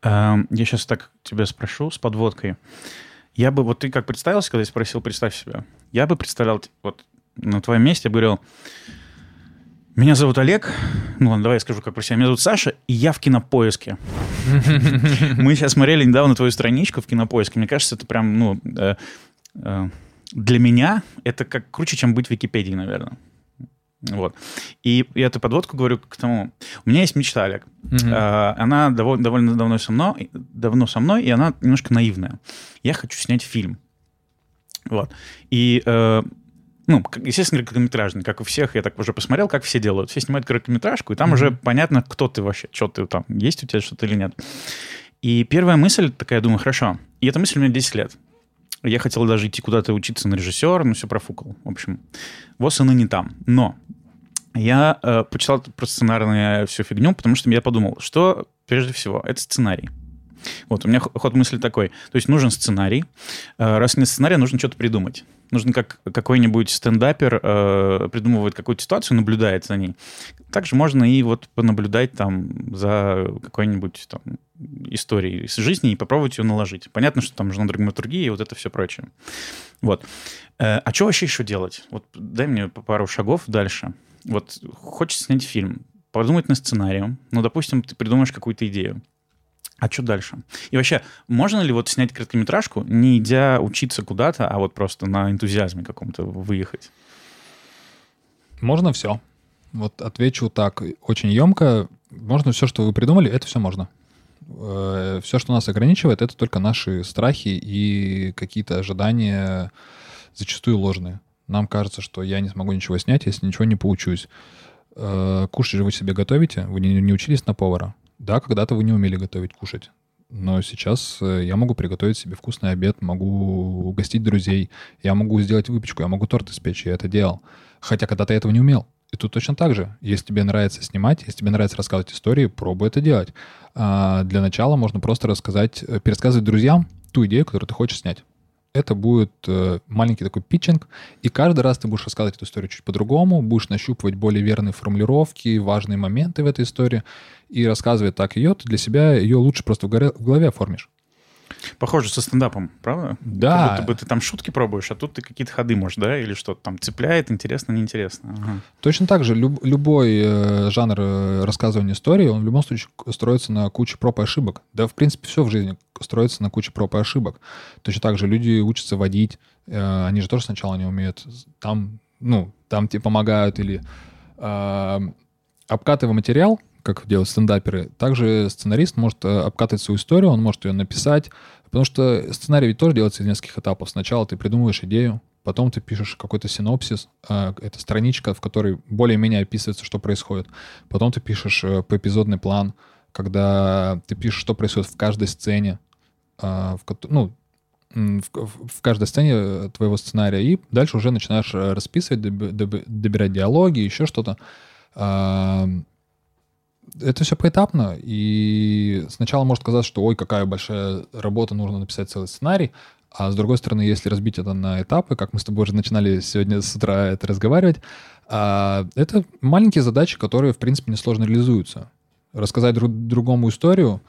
Эм, я сейчас так тебя спрошу с подводкой. Я бы, вот ты как представился, когда я спросил, представь себя. Я бы представлял, вот на твоем месте говорил, меня зовут Олег, ну ладно, давай я скажу, как про себя. Меня зовут Саша, и я в кинопоиске. [LAUGHS] Мы сейчас смотрели недавно твою страничку в кинопоиске. Мне кажется, это прям, ну, э, э, для меня это как круче, чем быть в Википедии, наверное. Вот. И я эту подводку говорю к тому. У меня есть мечта, Олег. Mm-hmm. А, она довольно, довольно давно со мной, давно со мной, и она немножко наивная. Я хочу снять фильм. Вот. И, э, ну, естественно, короткометражный, как у всех, я так уже посмотрел, как все делают. Все снимают короткометражку, и там mm-hmm. уже понятно, кто ты вообще, что ты там, есть у тебя что-то или нет. И первая мысль такая, думаю, хорошо. И эта мысль у меня 10 лет. Я хотел даже идти куда-то учиться на режиссера, но все профукал. В общем, вот она не там. Но Я э, почитал про сценарную всю фигню, потому что я подумал, что прежде всего это сценарий. Вот, у меня ход мысли такой. То есть нужен сценарий. Э, раз нет сценария, нужно что-то придумать. Нужно как какой-нибудь стендапер э, придумывает какую-то ситуацию, наблюдает за ней. Также можно и вот понаблюдать там за какой-нибудь там историей из жизни и попробовать ее наложить. Понятно, что там нужна драматургия и вот это все прочее. Вот. Э, а что вообще еще делать? Вот дай мне пару шагов дальше. Вот хочется снять фильм, подумать на сценарию. Ну, допустим, ты придумаешь какую-то идею. А что дальше? И вообще, можно ли вот снять короткометражку, не идя учиться куда-то, а вот просто на энтузиазме каком-то выехать? Можно все. Вот отвечу так, очень емко. Можно все, что вы придумали, это все можно. Э, все, что нас ограничивает, это только наши страхи и какие-то ожидания, зачастую ложные. Нам кажется, что я не смогу ничего снять, если ничего не поучусь. Э, кушать же вы себе готовите, вы не, не учились на повара. Да, когда-то вы не умели готовить, кушать. Но сейчас э, я могу приготовить себе вкусный обед, могу угостить друзей, я могу сделать выпечку, я могу торт испечь, я это делал. Хотя когда-то я этого не умел. И тут точно так же. Если тебе нравится снимать, если тебе нравится рассказывать истории, пробуй это делать. А для начала можно просто рассказать, э, пересказывать друзьям ту идею, которую ты хочешь снять это будет э, маленький такой питчинг, и каждый раз ты будешь рассказывать эту историю чуть по-другому, будешь нащупывать более верные формулировки, важные моменты в этой истории, и рассказывая так ее, ты для себя ее лучше просто в голове, оформишь. Похоже со стендапом, правда? Да. Как будто бы ты там шутки пробуешь, а тут ты какие-то ходы можешь, да? Или что-то там цепляет, интересно, неинтересно. Ага. Точно так же люб, любой э, жанр э, рассказывания истории, он в любом случае строится на куче проб и ошибок. Да, в принципе, все в жизни строится на куче проб и ошибок. Точно так же люди учатся водить, э, они же тоже сначала не умеют. Там, ну, там тебе помогают или э, обкатывая материал, как делают стендаперы. Также сценарист может э, обкатать свою историю, он может ее написать, потому что сценарий ведь тоже делается из нескольких этапов. Сначала ты придумываешь идею, потом ты пишешь какой-то синопсис, а, это страничка, в которой более-менее описывается, что происходит. Потом ты пишешь э, поэпизодный план, когда ты пишешь, что происходит в каждой сцене, в, ну, в, в каждой сцене э, твоего сценария, и дальше уже начинаешь расписывать, добирать диалоги, еще что-то это все поэтапно, и сначала может казаться, что ой, какая большая работа, нужно написать целый сценарий, а с другой стороны, если разбить это на этапы, как мы с тобой уже начинали сегодня с утра это разговаривать, а, это маленькие задачи, которые, в принципе, несложно реализуются. Рассказать друг другому историю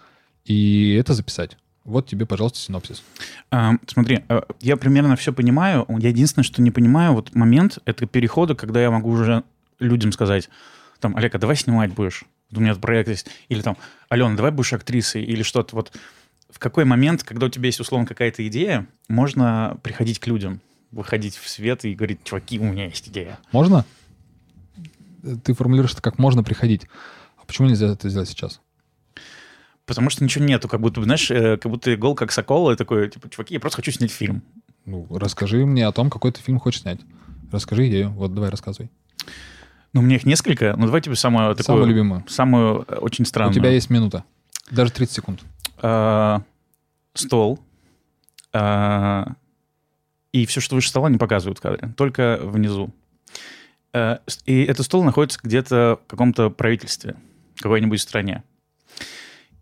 и это записать. Вот тебе, пожалуйста, синопсис. А, смотри, э, я примерно все понимаю. Я единственное, что не понимаю, вот момент это перехода, когда я могу уже людям сказать, там, Олег, а давай снимать будешь у меня проект есть, или там, Алена, давай будешь актрисой, или что-то вот. В какой момент, когда у тебя есть, условно, какая-то идея, можно приходить к людям, выходить в свет и говорить, чуваки, у меня есть идея. Можно? Ты формулируешь это как можно приходить. А почему нельзя это сделать сейчас? Потому что ничего нету, как будто, знаешь, э, как будто гол как сокол, и такой, типа, чуваки, я просто хочу снять фильм. Ну, расскажи мне о том, какой ты фильм хочешь снять. Расскажи идею. Вот давай рассказывай. Ну, у меня их несколько. Ну, давай тебе самую такую... Самую любимую. Самую э, очень странную. У тебя есть минута. Даже 30 секунд. А, стол. А, и все, что выше стола, не показывают в кадре. Только внизу. А, и этот стол находится где-то в каком-то правительстве, в какой-нибудь стране.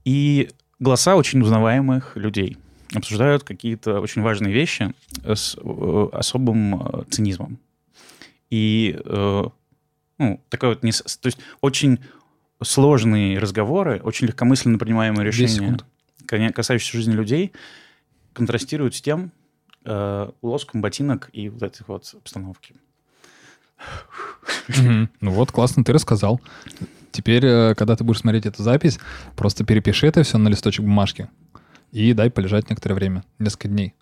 И голоса очень узнаваемых людей обсуждают какие-то очень важные вещи с э, особым цинизмом. И ну, такой вот... Не, то есть очень сложные разговоры, очень легкомысленно принимаемые решения, касающиеся жизни людей, контрастируют с тем э, лоском ботинок и вот этих вот обстановки. Ну вот, классно, ты рассказал. Теперь, э, когда ты будешь смотреть эту запись, просто перепиши это все на листочек бумажки и дай полежать некоторое время, несколько дней.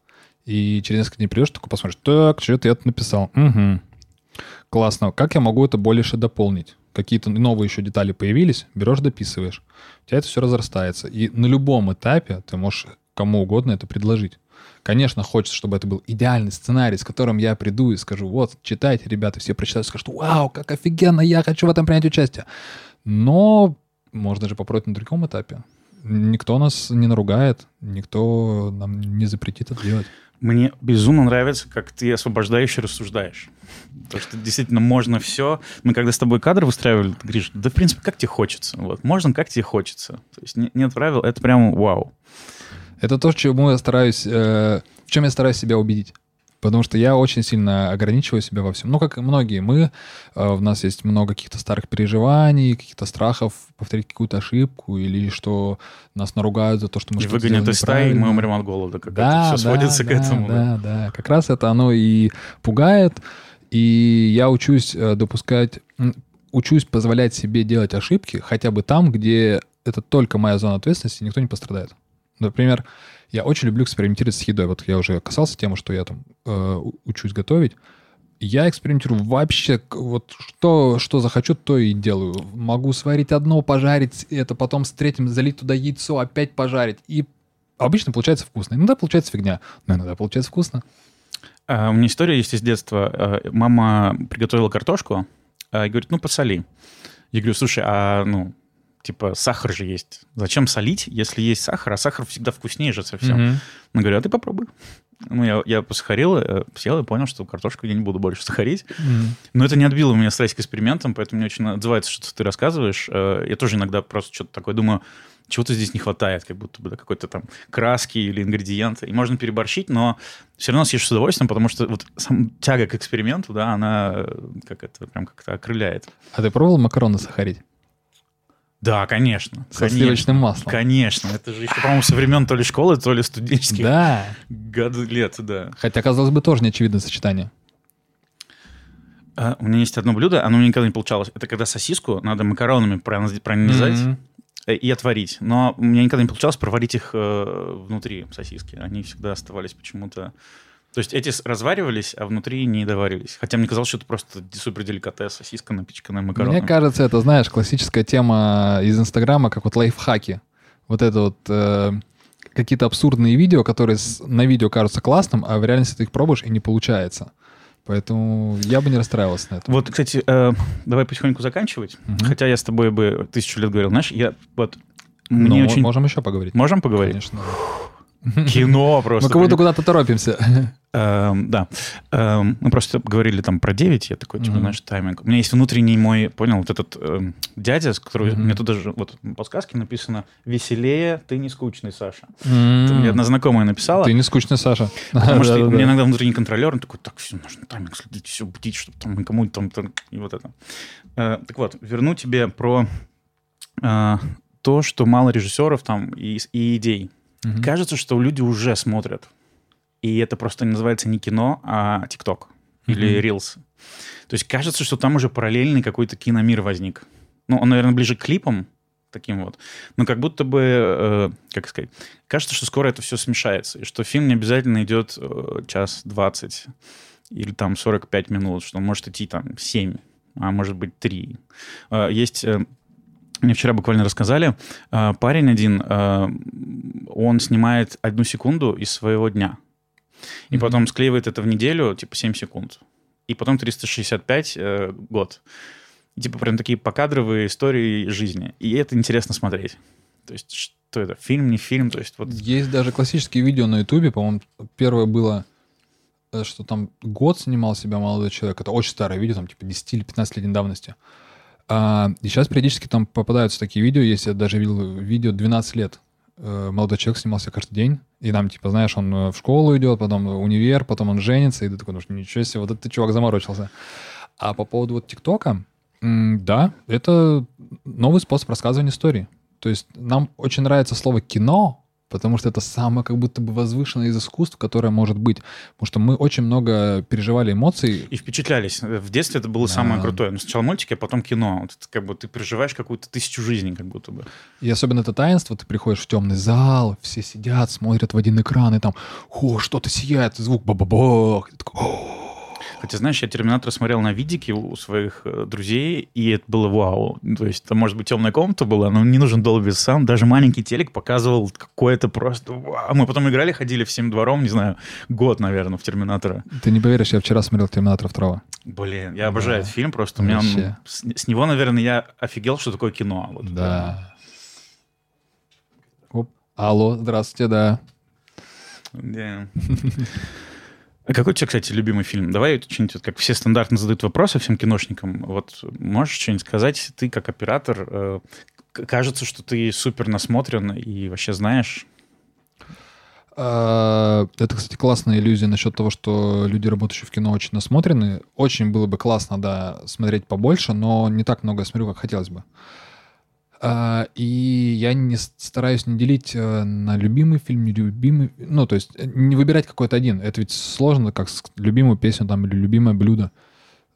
И через несколько дней придешь, такой посмотришь, так, что ты это написал? Угу. Классно. Как я могу это больше дополнить? Какие-то новые еще детали появились, берешь, дописываешь. У тебя это все разрастается. И на любом этапе ты можешь кому угодно это предложить. Конечно, хочется, чтобы это был идеальный сценарий, с которым я приду и скажу, вот, читайте, ребята, все прочитают, скажут, вау, как офигенно, я хочу в этом принять участие. Но можно же попробовать на другом этапе. Никто нас не наругает, никто нам не запретит это делать. Мне безумно нравится, как ты освобождающе рассуждаешь. То, что действительно можно все. Мы когда с тобой кадр выстраивали, ты говоришь, да, в принципе, как тебе хочется. Вот, можно, как тебе хочется. То есть нет правил, это прям вау. Это то, чему я стараюсь, э, в чем я стараюсь себя убедить. Потому что я очень сильно ограничиваю себя во всем. Ну, как и многие мы, э, у нас есть много каких-то старых переживаний, каких-то страхов повторить какую-то ошибку или что нас наругают за то, что мы что-то выгонят из стаи, мы умрем от голода. Как да, это все да, сводится да, к этому. Да, да, да. Как раз это оно и пугает. И я учусь э, допускать, учусь позволять себе делать ошибки хотя бы там, где это только моя зона ответственности, никто не пострадает. Например, я очень люблю экспериментировать с едой. Вот я уже касался темы, что я там э, учусь готовить. Я экспериментирую вообще, вот что, что захочу, то и делаю. Могу сварить одно, пожарить это, потом с третьим залить туда яйцо, опять пожарить. И обычно получается вкусно. Иногда получается фигня, но иногда получается вкусно. А, у меня история есть из детства. А, мама приготовила картошку а, и говорит, ну, посоли. Я говорю, слушай, а ну, типа, сахар же есть. Зачем солить, если есть сахар? А сахар всегда вкуснее же совсем. Mm-hmm. Она говорит, а ты попробуй. Ну, я, я посахарил, э, сел и понял, что картошку я не буду больше сахарить. Mm-hmm. Но это не отбило у меня страсть к экспериментам, поэтому мне очень отзывается, что ты рассказываешь. Э, я тоже иногда просто что-то такое думаю, чего-то здесь не хватает, как будто бы да, какой-то там краски или ингредиента. И можно переборщить, но все равно съешь с удовольствием, потому что вот сам тяга к эксперименту, да, она э, как это прям как-то окрыляет. А ты пробовал макароны сахарить? Да, конечно. Со конечно, сливочным маслом. Конечно. Это же еще, по-моему, со времен то ли школы, то ли студенческих да. годы лет, да. Хотя, казалось бы, тоже неочевидное сочетание. А, у меня есть одно блюдо, оно мне никогда не получалось. Это когда сосиску надо макаронами пронизать mm-hmm. и отварить. Но у меня никогда не получалось проварить их э, внутри сосиски. Они всегда оставались почему-то то есть эти разваривались, а внутри не доваривались. Хотя мне казалось, что это просто супер деликатес, сосиска напичканная макаронами. Мне кажется, это, знаешь, классическая тема из Инстаграма, как вот лайфхаки. Вот это вот э, какие-то абсурдные видео, которые на видео кажутся классным, а в реальности ты их пробуешь и не получается. Поэтому я бы не расстраивался на это. Вот, кстати, э, давай потихоньку заканчивать. Угу. Хотя я с тобой бы тысячу лет говорил. Знаешь, я вот... Мне ну, очень... можем еще поговорить. Можем поговорить? Конечно. Кино просто. [LAUGHS] Мы как будто куда-то торопимся. [LAUGHS] Эм, да. Эм, мы просто говорили там про 9, я такой, типа, знаешь, тайминг. У меня есть внутренний мой, понял, вот этот эм, дядя, с которым mm мне тут даже вот в подсказке написано «Веселее, ты не скучный, Саша». Это мне одна знакомая написала. Ты не скучный, Саша. [LAUGHS] Потому что [LAUGHS] у меня иногда внутренний контролер, он такой, так, все, нужно тайминг следить, все, будить, чтобы там никому там, и вот это. Э, так вот, верну тебе про э, то, что мало режиссеров там и идей. Кажется, что люди уже смотрят. И это просто называется не кино, а ТикТок или Reels. То есть кажется, что там уже параллельный какой-то киномир возник. Ну, он, наверное, ближе к клипам, таким вот. Но как будто бы, э, как сказать, кажется, что скоро это все смешается, и что фильм не обязательно идет э, час двадцать или там 45 минут, что он может идти там 7, а может быть 3. Э, есть э, мне вчера буквально рассказали, э, парень один, э, он снимает одну секунду из своего дня. И mm-hmm. потом склеивает это в неделю, типа 7 секунд. И потом 365 э, год. И, типа прям такие покадровые истории жизни. И это интересно смотреть. То есть что это? Фильм, не фильм? То есть вот... Есть даже классические видео на Ютубе, по-моему, первое было что там год снимал себя молодой человек. Это очень старое видео, там типа 10 или 15 лет давности. А, и сейчас периодически там попадаются такие видео, есть, я даже видел видео 12 лет. Э, молодой человек снимался каждый день, и там, типа, знаешь, он э, в школу идет, потом универ, потом он женится, и ты такой, ну, ничего себе, вот этот чувак заморочился. А по поводу вот ТикТока, да, это новый способ рассказывания истории. То есть нам очень нравится слово «кино», потому что это самое как будто бы возвышенное из искусств, которое может быть. Потому что мы очень много переживали эмоций. И впечатлялись. В детстве это было да. самое крутое. Ну, сначала мультики, а потом кино. Вот это, как бы ты переживаешь какую-то тысячу жизней как будто бы. И особенно это таинство, ты приходишь в темный зал, все сидят, смотрят в один экран, и там, о, что-то сияет, звук. И такой, о, Хотя, знаешь, я «Терминатор» смотрел на видике у своих э, друзей, и это было вау. То есть это, может быть, темная комната была, но не нужен Dolby Sound. Даже маленький телек показывал какое-то просто вау. Мы потом играли, ходили всем двором, не знаю, год, наверное, в «Терминатора». Ты не поверишь, я вчера смотрел «Терминатор 2». Блин, я обожаю да. этот фильм, просто у меня он, с, с него, наверное, я офигел, что такое кино. Вот, да. Оп. Алло, здравствуйте, да. Да. [LAUGHS] А какой у тебя, кстати, любимый фильм? Давай что-нибудь, как все стандартно задают вопросы всем киношникам. Вот можешь что-нибудь сказать? Ты как оператор, э, кажется, что ты супер насмотрен и вообще знаешь а, это, кстати, классная иллюзия насчет того, что люди, работающие в кино, очень насмотрены. Очень было бы классно, да, смотреть побольше, но не так много я смотрю, как хотелось бы. А, и я не стараюсь не делить э, на любимый фильм, нелюбимый. Ну, то есть э, не выбирать какой-то один. Это ведь сложно, как любимую песню там или любимое блюдо.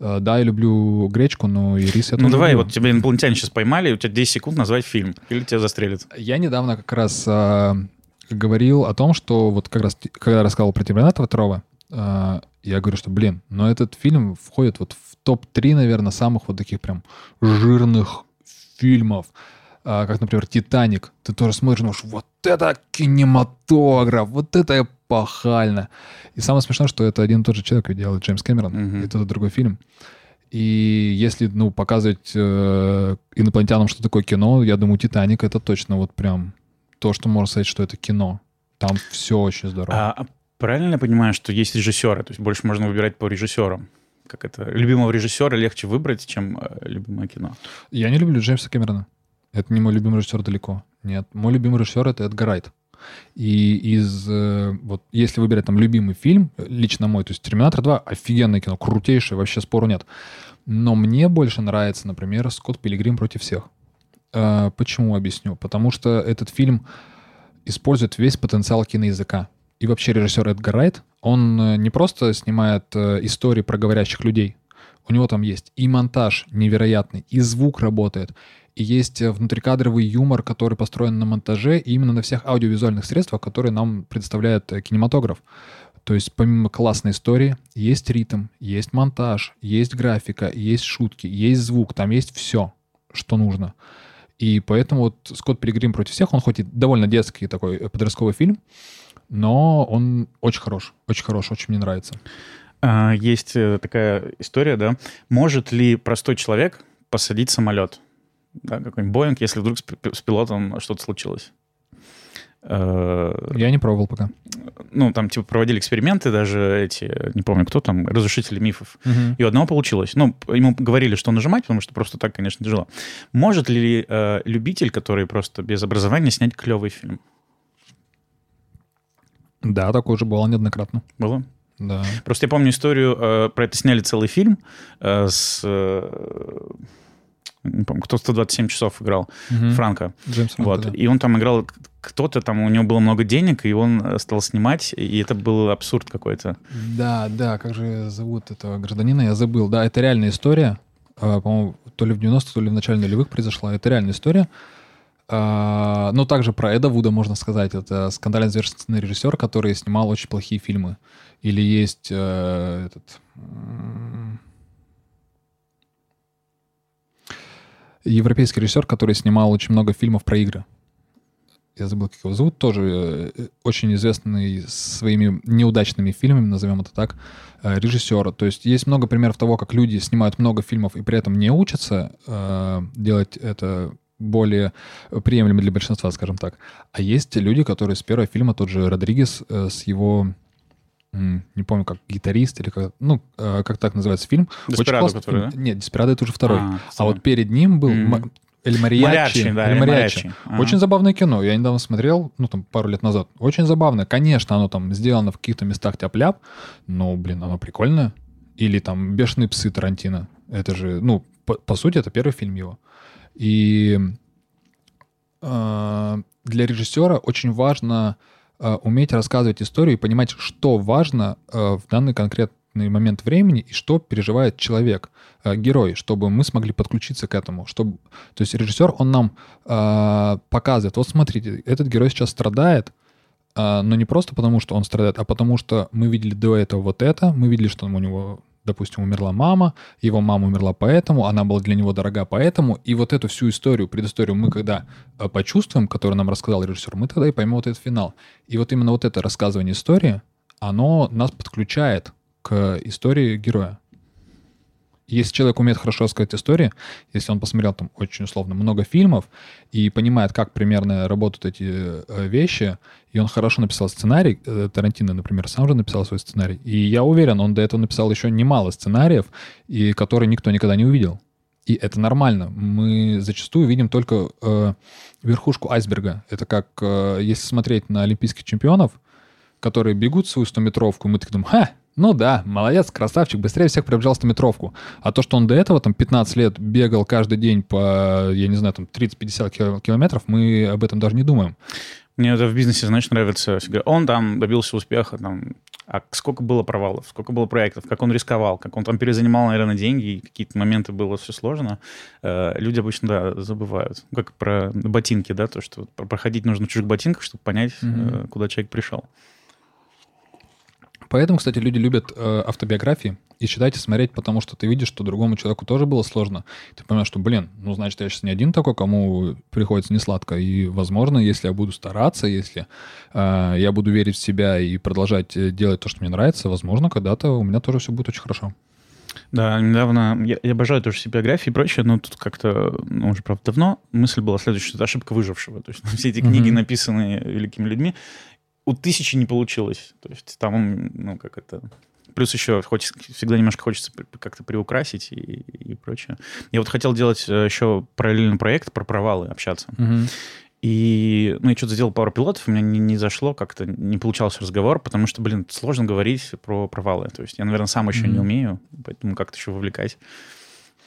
А, да, я люблю гречку, но и рис я Ну давай, люблю. вот тебя инопланетяне сейчас поймали, у тебя 10 секунд назвать фильм, или тебя застрелят. Я недавно как раз говорил о том, что вот как раз, когда рассказывал про Терминатора второго, э, я говорю, что, блин, но этот фильм входит вот в топ-3, наверное, самых вот таких прям жирных фильмов, э, как, например, «Титаник». Ты тоже смотришь, думаешь, вот это кинематограф, вот это эпохально. И самое смешное, что это один и тот же человек делает Джеймс Кэмерон, mm-hmm. и тот и другой фильм. И если, ну, показывать э, инопланетянам, что такое кино, я думаю, «Титаник» — это точно вот прям то, что можно сказать, что это кино. Там все очень здорово. А, а правильно я понимаю, что есть режиссеры, то есть больше можно выбирать по режиссерам? Как это? Любимого режиссера легче выбрать, чем э, любимое кино? Я не люблю Джеймса Кэмерона. Это не мой любимый режиссер далеко. Нет. Мой любимый режиссер — это Эдгар Райт. И из... Э, вот если выбирать там любимый фильм, лично мой, то есть «Терминатор 2» — офигенное кино, крутейшее, вообще спору нет. Но мне больше нравится, например, «Скотт Пилигрим против всех». А, почему объясню? Потому что этот фильм использует весь потенциал киноязыка. И вообще режиссер Эдгар Райт, он э, не просто снимает э, истории про говорящих людей. У него там есть и монтаж невероятный, и звук работает, есть э, внутрикадровый юмор, который построен на монтаже и именно на всех аудиовизуальных средствах, которые нам предоставляет кинематограф. То есть помимо классной истории есть ритм, есть монтаж, есть графика, есть шутки, есть звук, там есть все, что нужно. И поэтому вот «Скотт Пилигрим против всех», он хоть и довольно детский такой э, подростковый фильм, но он очень хорош, очень хорош, очень мне нравится. А, есть э, такая история, да. Может ли простой человек посадить самолет? Да, какой-нибудь Боинг, если вдруг с пилотом что-то случилось? Э, Я не пробовал пока. Ну, там, типа, проводили эксперименты даже эти, не помню кто там, разрушители мифов. Угу. И у одного получилось. Ну, ему говорили, что нажимать, потому что просто так, конечно, тяжело. Может ли э, любитель, который просто без образования, снять клевый фильм? Да, такое уже было неоднократно. Было? Да. Просто я помню историю, э, про это сняли целый фильм э, с... Э, не помню, кто 127 часов играл, угу. Франко. Джеймс Франко, вот. Да. И он там играл кто-то там, у него было много денег, и он э, стал снимать, и это был абсурд какой-то. Да, да, как же зовут этого гражданина, я забыл. Да, это реальная история, а, по-моему, то ли в 90-х, то ли в начале нулевых произошла. Это реальная история. А, но также про Эда Вуда можно сказать. Это скандальный зверственный режиссер, который снимал очень плохие фильмы. Или есть э, этот... Европейский режиссер, который снимал очень много фильмов про игры я забыл, как его зовут, тоже э, очень известный своими неудачными фильмами, назовем это так, э, режиссера. То есть есть много примеров того, как люди снимают много фильмов и при этом не учатся э, делать это более приемлемо для большинства, скажем так. А есть люди, которые с первого фильма, тот же Родригес с его не помню, как гитарист или как, ну, как так называется фильм. Деспирадо, который, да? Нет, Деспирадо это уже второй. А, а вот перед ним был mm. Эль Мариачи. да, Эль Мариачи. Ага. Очень забавное кино. Я недавно смотрел, ну, там, пару лет назад. Очень забавное. Конечно, оно там сделано в каких-то местах тяп-ляп, но, блин, оно прикольное. Или там «Бешеные псы» Тарантино. Это же, ну, по, по сути, это первый фильм его. И э, для режиссера очень важно э, уметь рассказывать историю и понимать, что важно э, в данный конкрет, конкретный момент времени и что переживает человек, э, герой, чтобы мы смогли подключиться к этому. Чтобы... То есть режиссер, он нам э, показывает, вот смотрите, этот герой сейчас страдает, э, но не просто потому, что он страдает, а потому что мы видели до этого вот это, мы видели, что у него допустим, умерла мама, его мама умерла поэтому, она была для него дорога поэтому, и вот эту всю историю, предысторию мы когда э, почувствуем, которую нам рассказал режиссер, мы тогда и поймем вот этот финал. И вот именно вот это рассказывание истории, оно нас подключает к истории героя. Если человек умеет хорошо рассказать истории, если он посмотрел там очень условно много фильмов и понимает, как примерно работают эти э, вещи, и он хорошо написал сценарий, э, Тарантино, например, сам же написал свой сценарий, и я уверен, он до этого написал еще немало сценариев, и которые никто никогда не увидел. И это нормально. Мы зачастую видим только э, верхушку айсберга. Это как, э, если смотреть на олимпийских чемпионов, которые бегут свою 100-метровку, мы так думаем, ха, ну да, молодец, красавчик, быстрее всех пробежал 100-метровку. А то, что он до этого там 15 лет бегал каждый день по, я не знаю, там 30-50 километров, мы об этом даже не думаем. Мне это в бизнесе, знаешь, нравится. Он там добился успеха, там, а сколько было провалов, сколько было проектов, как он рисковал, как он там перезанимал, наверное, деньги, и какие-то моменты было все сложно. Э, люди обычно, да, забывают. Как про ботинки, да, то, что проходить нужно в чужих ботинках, чтобы понять, mm-hmm. куда человек пришел. Поэтому, кстати, люди любят э, автобиографии и читать и смотреть, потому что ты видишь, что другому человеку тоже было сложно. Ты понимаешь, что, блин, ну, значит, я сейчас не один такой, кому приходится не сладко. И, возможно, если я буду стараться, если э, я буду верить в себя и продолжать э, делать то, что мне нравится, возможно, когда-то у меня тоже все будет очень хорошо. Да, недавно, я, я обожаю тоже себе биографии и прочее, но тут как-то, ну, уже, правда, давно мысль была следующая, это ошибка выжившего. То есть все эти книги, mm-hmm. написанные великими людьми, у тысячи не получилось. То есть там, ну, как это... Плюс еще хочется, всегда немножко хочется как-то приукрасить и, и прочее. Я вот хотел делать э, еще параллельный проект про провалы, общаться. Угу. И, ну, я что-то сделал пару пилотов, у меня не, не зашло, как-то не получался разговор, потому что, блин, сложно говорить про провалы. То есть я, наверное, сам еще mm не умею, поэтому как-то еще вовлекать.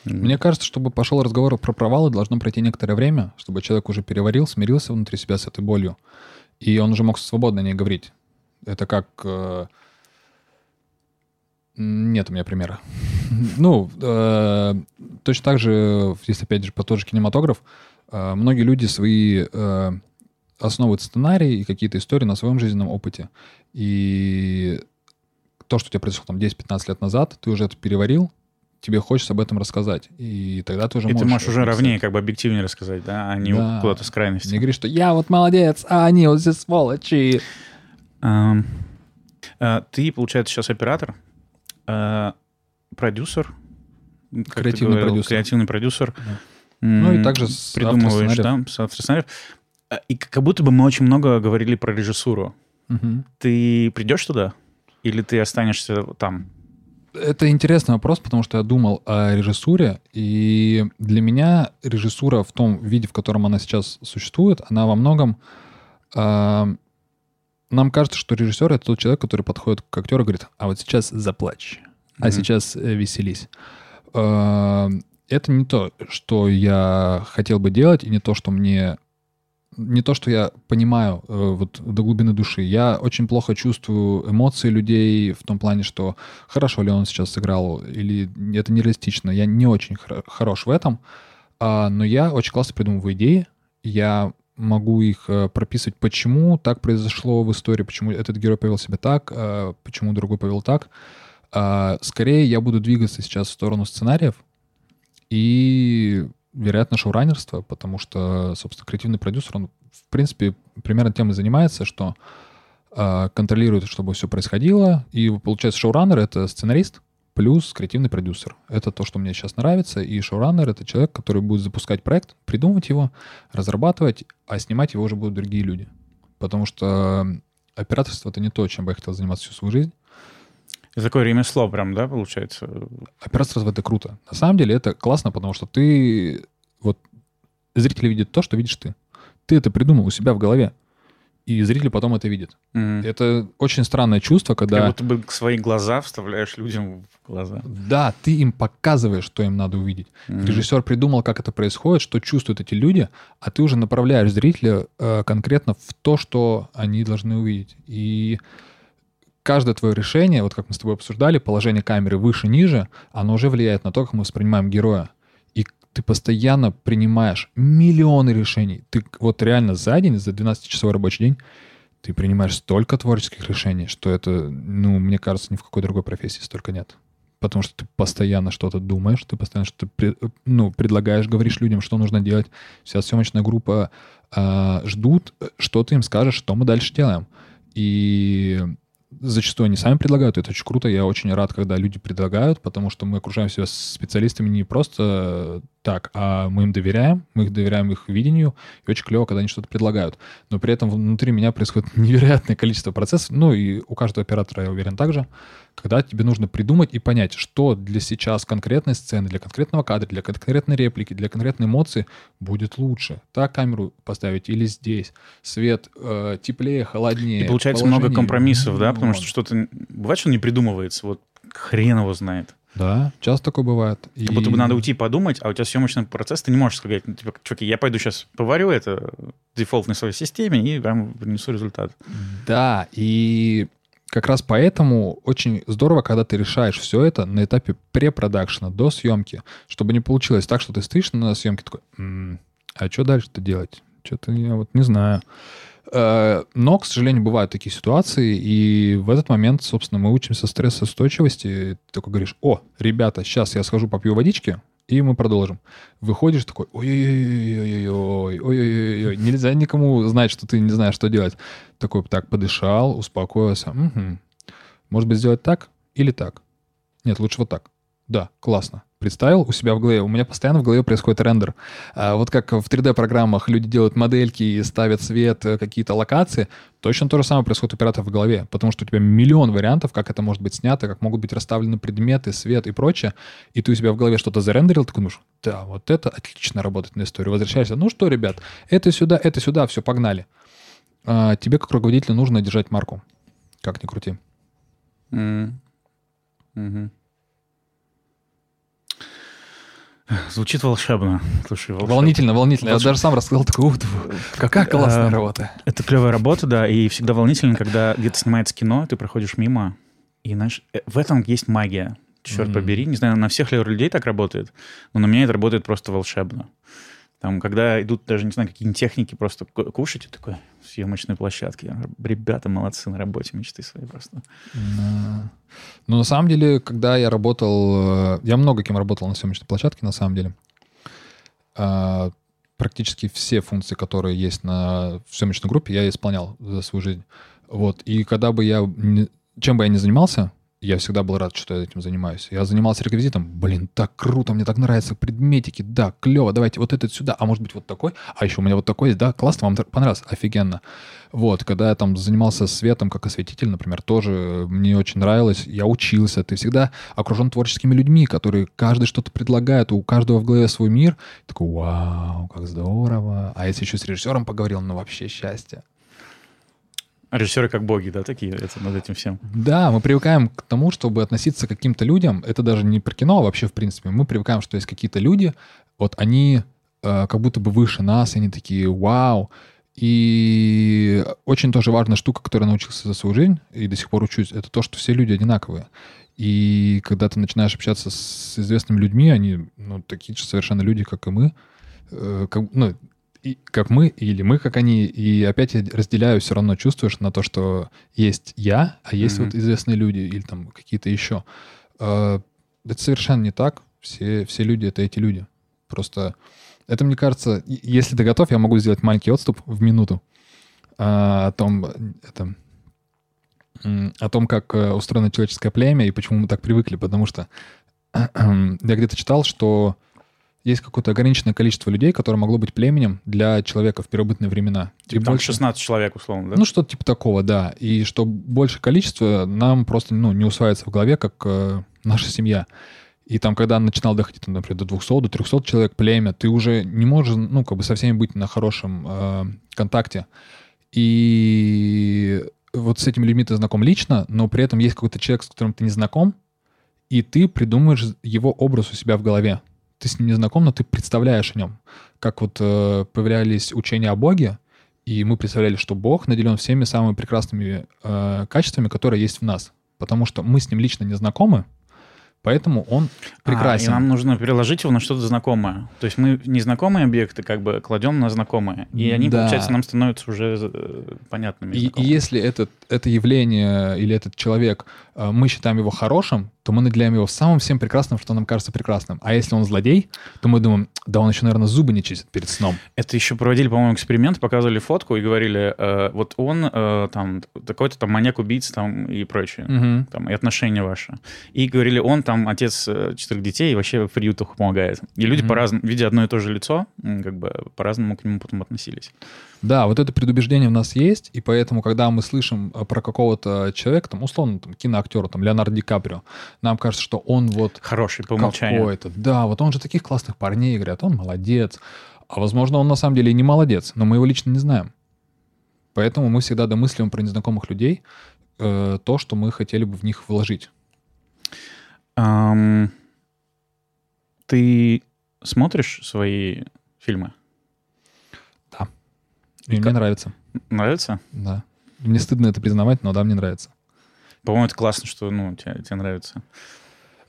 Мне кажется, чтобы пошел разговор про провалы, должно пройти некоторое время, чтобы человек уже переварил, смирился внутри себя с этой болью и он уже мог свободно о ней говорить. Это как... Э, нет у меня примера. [LAUGHS] ну, э, точно так же, если опять же по тот же кинематограф, э, многие люди свои основывают сценарии и какие-то истории на своем жизненном опыте. И то, что у тебя произошло там 10-15 лет назад, ты уже это переварил, тебе хочется об этом рассказать. И тогда ты уже и можешь... ты можешь уже ровнее, как бы объективнее рассказать, да, а не да. куда-то с крайности. Не говори, что я вот молодец, а они вот все сволочи. А, а, ты, получается, сейчас оператор, а, продюсер, креативный говорил, продюсер. Креативный продюсер. Да. Ну и также придумываешь, да, с автор а, И как будто бы мы очень много говорили про режиссуру. Угу. Ты придешь туда? Или ты останешься там? Это интересный вопрос, потому что я думал о режиссуре, и для меня режиссура в том виде, в котором она сейчас существует, она во многом... Э, нам кажется, что режиссер — это тот человек, который подходит к актеру и говорит, а вот сейчас заплачь, а mm-hmm. сейчас э, веселись. Э, это не то, что я хотел бы делать, и не то, что мне не то, что я понимаю э, вот до глубины души. Я очень плохо чувствую эмоции людей в том плане, что хорошо ли он сейчас сыграл или это нереалистично. Я не очень хор- хорош в этом, а, но я очень классно придумываю идеи. Я могу их э, прописывать, почему так произошло в истории, почему этот герой повел себя так, э, почему другой повел так. А, скорее я буду двигаться сейчас в сторону сценариев и вероятно, шоураннерство, потому что, собственно, креативный продюсер, он, в принципе, примерно тем и занимается, что э, контролирует, чтобы все происходило. И получается, шоураннер — это сценарист плюс креативный продюсер. Это то, что мне сейчас нравится. И шоураннер — это человек, который будет запускать проект, придумывать его, разрабатывать, а снимать его уже будут другие люди. Потому что операторство — это не то, чем бы я хотел заниматься всю свою жизнь. Это такое ремесло прям, да, получается? Операторство — это круто. На самом деле это классно, потому что ты... Вот зрители видят то, что видишь ты. Ты это придумал у себя в голове. И зрители потом это видят. Mm. Это очень странное чувство, когда... Как будто бы свои глаза вставляешь людям в глаза. Да, ты им показываешь, что им надо увидеть. Mm. Режиссер придумал, как это происходит, что чувствуют эти люди, а ты уже направляешь зрителя э, конкретно в то, что они должны увидеть. И каждое твое решение, вот как мы с тобой обсуждали, положение камеры выше-ниже, оно уже влияет на то, как мы воспринимаем героя. И ты постоянно принимаешь миллионы решений. Ты вот реально за день, за 12-часовой рабочий день, ты принимаешь столько творческих решений, что это, ну, мне кажется, ни в какой другой профессии столько нет. Потому что ты постоянно что-то думаешь, ты постоянно что-то ну, предлагаешь, говоришь людям, что нужно делать. Вся съемочная группа э, ждут, что ты им скажешь, что мы дальше делаем. И зачастую они сами предлагают, это очень круто, я очень рад, когда люди предлагают, потому что мы окружаем себя специалистами не просто так, а мы им доверяем, мы их доверяем их видению, и очень клево, когда они что-то предлагают. Но при этом внутри меня происходит [LAUGHS] невероятное количество процессов, ну и у каждого оператора, я уверен, также, когда тебе нужно придумать и понять, что для сейчас конкретной сцены, для конкретного кадра, для конкретной реплики, для конкретной эмоции будет лучше. Так камеру поставить или здесь. Свет э, теплее, холоднее. И получается много компромиссов, да? Потому что что-то... Бывает, что не придумывается. Вот хрен его знает. Да, часто такое бывает. И... Как будто бы надо уйти подумать, а у тебя съемочный процесс, ты не можешь сказать, ну, типа, чуваки, я пойду сейчас поварю это в дефолтной своей системе и вам принесу результат. Да, и как раз поэтому очень здорово, когда ты решаешь все это на этапе препродакшена, до съемки, чтобы не получилось так, что ты стоишь на съемке такой, м-м, а что дальше-то делать? Что-то я вот не знаю. Э, но, к сожалению, бывают такие ситуации, и в этот момент, собственно, мы учимся стрессоустойчивости. Ты такой говоришь, о, ребята, сейчас я схожу попью водички, и мы продолжим. Выходишь такой, ой-ой-ой, ой-ой-ой, нельзя никому знать, что ты не знаешь, что делать. Такой, так, подышал, успокоился. Угу. Может быть, сделать так или так? Нет, лучше вот так. Да, классно представил у себя в голове. У меня постоянно в голове происходит рендер. А вот как в 3D-программах люди делают модельки и ставят свет, э, какие-то локации, точно то же самое происходит у оператора в голове, потому что у тебя миллион вариантов, как это может быть снято, как могут быть расставлены предметы, свет и прочее, и ты у себя в голове что-то зарендерил, ты думаешь, да, вот это отлично работает на историю. Возвращаешься, ну что, ребят, это сюда, это сюда, все, погнали. А тебе, как руководителю, нужно держать марку, как ни крути. Mm. Mm-hmm. Звучит волшебно. Слушай, волшебно. Волнительно, волнительно. Я даже сам рассказал, такой, ух, какая классная а, работа. Это клевая работа, да, и всегда волнительно, когда где-то снимается кино, ты проходишь мимо, и, знаешь, э, в этом есть магия. Черт mm. побери. Не знаю, на всех ли людей так работает, но на меня это работает просто волшебно. Там, когда идут даже, не знаю, какие-нибудь техники просто кушать, и такой, съемочной площадке. Ребята молодцы на работе, мечты свои просто. Ну, на самом деле, когда я работал... Э, я много кем работал на съемочной площадке, на самом деле. А, практически все функции, которые есть на съемочной группе, я исполнял за свою жизнь. Вот. И когда бы я... Чем бы я ни занимался, я всегда был рад, что я этим занимаюсь. Я занимался реквизитом. Блин, так круто, мне так нравятся предметики. Да, клево, давайте вот этот сюда. А может быть вот такой? А еще у меня вот такой есть. Да, классно, вам понравилось? Офигенно. Вот, когда я там занимался светом как осветитель, например, тоже мне очень нравилось. Я учился. Ты всегда окружен творческими людьми, которые каждый что-то предлагает. У каждого в голове свой мир. Такой, вау, как здорово. А если еще с режиссером поговорил, ну вообще счастье. Режиссеры как боги, да, такие это, над этим всем? Да, мы привыкаем к тому, чтобы относиться к каким-то людям. Это даже не про кино, а вообще в принципе. Мы привыкаем, что есть какие-то люди, вот они э, как будто бы выше нас, они такие «Вау!» И очень тоже важная штука, которую я научился за свою жизнь и до сих пор учусь, это то, что все люди одинаковые. И когда ты начинаешь общаться с известными людьми, они ну, такие же совершенно люди, как и мы. Э, как, ну, и, как мы, или мы, как они, и опять я разделяю, все равно чувствуешь на то, что есть я, а есть mm-hmm. вот известные люди, или там какие-то еще. А, это совершенно не так. Все, все люди — это эти люди. Просто это, мне кажется, если ты готов, я могу сделать маленький отступ в минуту а, о том, это, о том, как э, устроено человеческое племя и почему мы так привыкли, потому что [CLEARS THROAT] я где-то читал, что есть какое-то ограниченное количество людей, которое могло быть племенем для человека в первобытные времена. Типа и там больше... 16 человек, условно, да? Ну, что-то типа такого, да. И что больше количества нам просто ну, не усваивается в голове, как э, наша семья. И там, когда начинал доходить, например, до 200, до 300 человек племя, ты уже не можешь, ну, как бы со всеми быть на хорошем э, контакте. И вот с этими людьми ты знаком лично, но при этом есть какой-то человек, с которым ты не знаком, и ты придумаешь его образ у себя в голове ты с ним не знаком, но ты представляешь о нем. Как вот э, появлялись учения о Боге, и мы представляли, что Бог наделен всеми самыми прекрасными э, качествами, которые есть в нас. Потому что мы с ним лично не знакомы, Поэтому он прекрасен. А, и нам нужно переложить его на что-то знакомое. То есть мы незнакомые объекты как бы кладем на знакомые. И они, да. получается, нам становятся уже э, понятными. И, и если этот, это явление или этот человек, э, мы считаем его хорошим, то мы наделяем его самым всем прекрасным, что нам кажется прекрасным. А если он злодей, то мы думаем, да он еще, наверное, зубы не чистит перед сном. Это еще проводили, по-моему, эксперимент, показывали фотку и говорили, э, вот он э, там такой-то там маньяк-убийца там и прочее, угу. там, и отношения ваши. И говорили, он там отец э, четырех детей и вообще в приютах помогает. И люди угу. по-разному, видя одно и то же лицо, как бы по-разному к нему потом относились. Да, вот это предубеждение у нас есть, и поэтому, когда мы слышим э, про какого-то человека, там, условно, там, киноактера, там, Леонардо Ди Каприо, нам кажется, что он вот... Хороший по умолчанию. Какой-то. Да, вот он же таких классных парней говорят, он молодец. А возможно, он на самом деле и не молодец, но мы его лично не знаем. Поэтому мы всегда домысливаем про незнакомых людей э, то, что мы хотели бы в них вложить. Um, ты смотришь свои фильмы? И как? мне нравится. Нравится? Да. Мне стыдно это признавать, но да, мне нравится. По-моему, это классно, что ну, тебе, тебе нравится.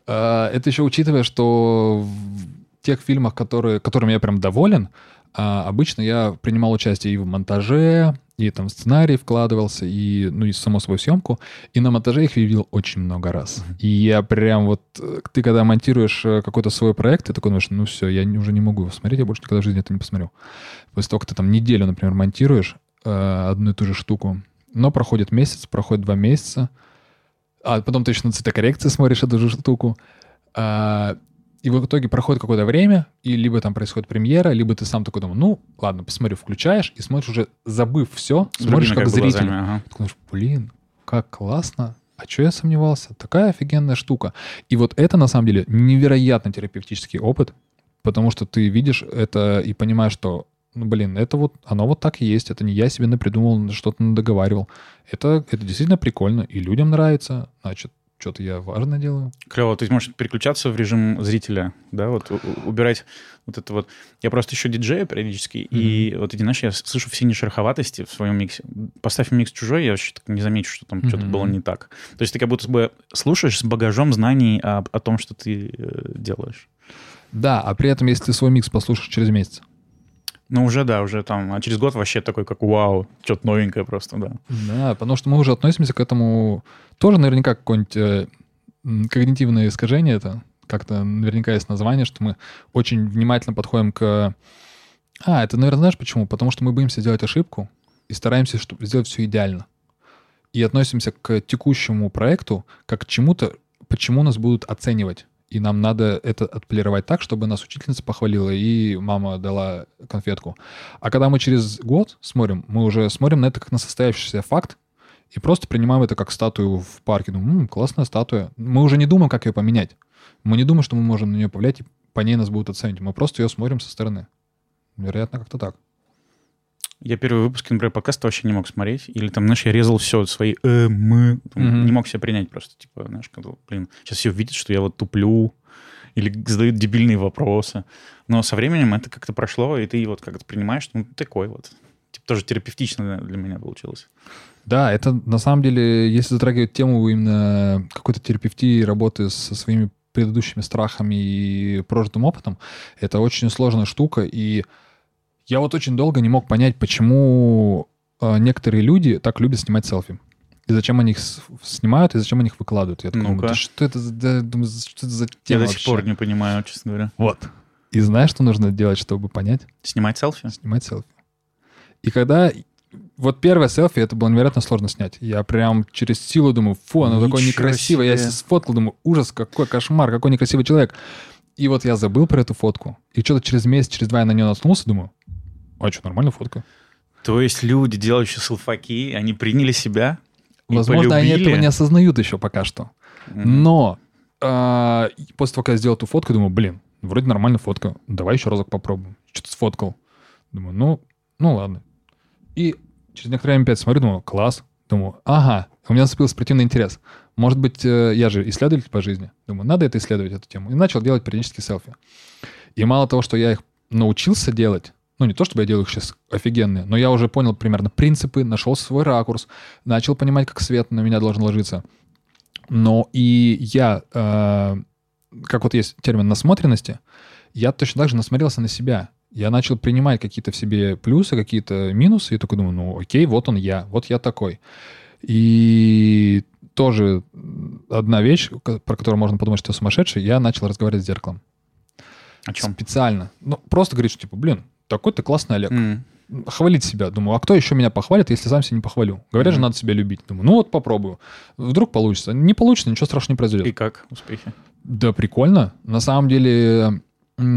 А, это еще учитывая, что в тех фильмах, которые, которыми я прям доволен, а, обычно я принимал участие и в монтаже, и там в сценарий вкладывался, и, ну, и само свою съемку. И на монтаже их видел очень много раз. Mm-hmm. И я прям вот... Ты когда монтируешь э, какой-то свой проект, ты такой думаешь, ну все, я уже не могу его смотреть, я больше никогда в жизни это не посмотрю. После того, как ты там неделю, например, монтируешь э, одну и ту же штуку, но проходит месяц, проходит два месяца, а потом ты еще на цветокоррекции смотришь эту же штуку, э, и в итоге проходит какое-то время, и либо там происходит премьера, либо ты сам такой думаешь, ну, ладно, посмотрю, включаешь, и смотришь уже, забыв все, смотришь как, как зритель. Глазами, ага. Ты думаешь, блин, как классно, а что я сомневался? Такая офигенная штука. И вот это, на самом деле, невероятно терапевтический опыт, потому что ты видишь это и понимаешь, что, ну, блин, это вот, оно вот так и есть, это не я себе напридумывал, что-то договаривал. Это, это действительно прикольно, и людям нравится, значит, что-то я важно делаю. Клево, то есть можешь переключаться в режим зрителя, да, вот убирать вот это вот. Я просто еще диджею периодически, mm-hmm. и вот эти, знаешь, я слышу все нешероховатости в своем миксе. Поставь микс чужой, я вообще не замечу, что там mm-hmm. что-то было не так. То есть ты как будто бы слушаешь с багажом знаний о, о том, что ты э, делаешь. Да, а при этом, если ты свой микс послушаешь через месяц, ну, уже, да, уже там, а через год вообще такой, как вау, что-то новенькое просто, да. Да, потому что мы уже относимся к этому тоже наверняка какое-нибудь э, когнитивное искажение это, как-то наверняка есть название, что мы очень внимательно подходим к... А, это, наверное, знаешь почему? Потому что мы боимся сделать ошибку и стараемся чтобы сделать все идеально. И относимся к текущему проекту как к чему-то, почему нас будут оценивать и нам надо это отполировать так, чтобы нас учительница похвалила, и мама дала конфетку. А когда мы через год смотрим, мы уже смотрим на это как на состоявшийся факт, и просто принимаем это как статую в парке. Думаем, М, классная статуя. Мы уже не думаем, как ее поменять. Мы не думаем, что мы можем на нее повлиять, и по ней нас будут оценить. Мы просто ее смотрим со стороны. Вероятно, как-то так. Я первые выпуски, например, подкаста вообще не мог смотреть. Или там, знаешь, я резал все свои э, мы. Mm-hmm. Не мог себя принять просто. Типа, знаешь, когда, блин, сейчас все видят, что я вот туплю. Или задают дебильные вопросы. Но со временем это как-то прошло, и ты вот как-то принимаешь, ну, такой вот. Типа, тоже терапевтично для меня получилось. Да, это на самом деле, если затрагивать тему именно какой-то терапевтии, работы со своими предыдущими страхами и прожитым опытом, это очень сложная штука, и я вот очень долго не мог понять, почему э, некоторые люди так любят снимать селфи. И зачем они их снимают, и зачем они их выкладывают. Я такой, ну да что это, да, думаю, что это за тема Я до сих пор не понимаю, честно говоря. Вот. И знаешь, что нужно делать, чтобы понять? Снимать селфи? Снимать селфи. И когда... Вот первое селфи, это было невероятно сложно снять. Я прям через силу думаю, фу, оно Ничего такое некрасивое. Себе. Я сфоткал, думаю, ужас, какой кошмар, какой некрасивый человек. И вот я забыл про эту фотку. И что-то через месяц, через два я на нее наткнулся, думаю, а что, нормальная фотка. То есть люди, делающие селфаки, они приняли себя Возможно, полюбили. они этого не осознают еще пока что. Но э, после того, как я сделал эту фотку, думаю, блин, вроде нормальная фотка. Давай еще разок попробуем. Что-то сфоткал. Думаю, ну, ну ладно. И через некоторое время опять смотрю, думаю, класс. Думаю, ага, у меня наступил спортивный интерес. Может быть, э, я же исследователь по жизни. Думаю, надо это исследовать, эту тему. И начал делать периодически селфи. И мало того, что я их научился делать, ну, не то, чтобы я делаю их сейчас офигенные, но я уже понял примерно принципы, нашел свой ракурс, начал понимать, как свет на меня должен ложиться. Но и я, э, как вот есть термин насмотренности, я точно так же насмотрелся на себя. Я начал принимать какие-то в себе плюсы, какие-то минусы, и такой думаю, ну окей, вот он я, вот я такой. И тоже одна вещь, про которую можно подумать, что я сумасшедший, я начал разговаривать с зеркалом. О чем? Специально. Ну, просто говорить, что, типа, блин, такой ты классный Олег. Mm. Хвалить себя. Думаю, а кто еще меня похвалит, если сам себя не похвалю? Говорят mm. же, надо себя любить. Думаю, ну вот попробую. Вдруг получится. Не получится, ничего страшного не произойдет. И как успехи? Да, прикольно. На самом деле,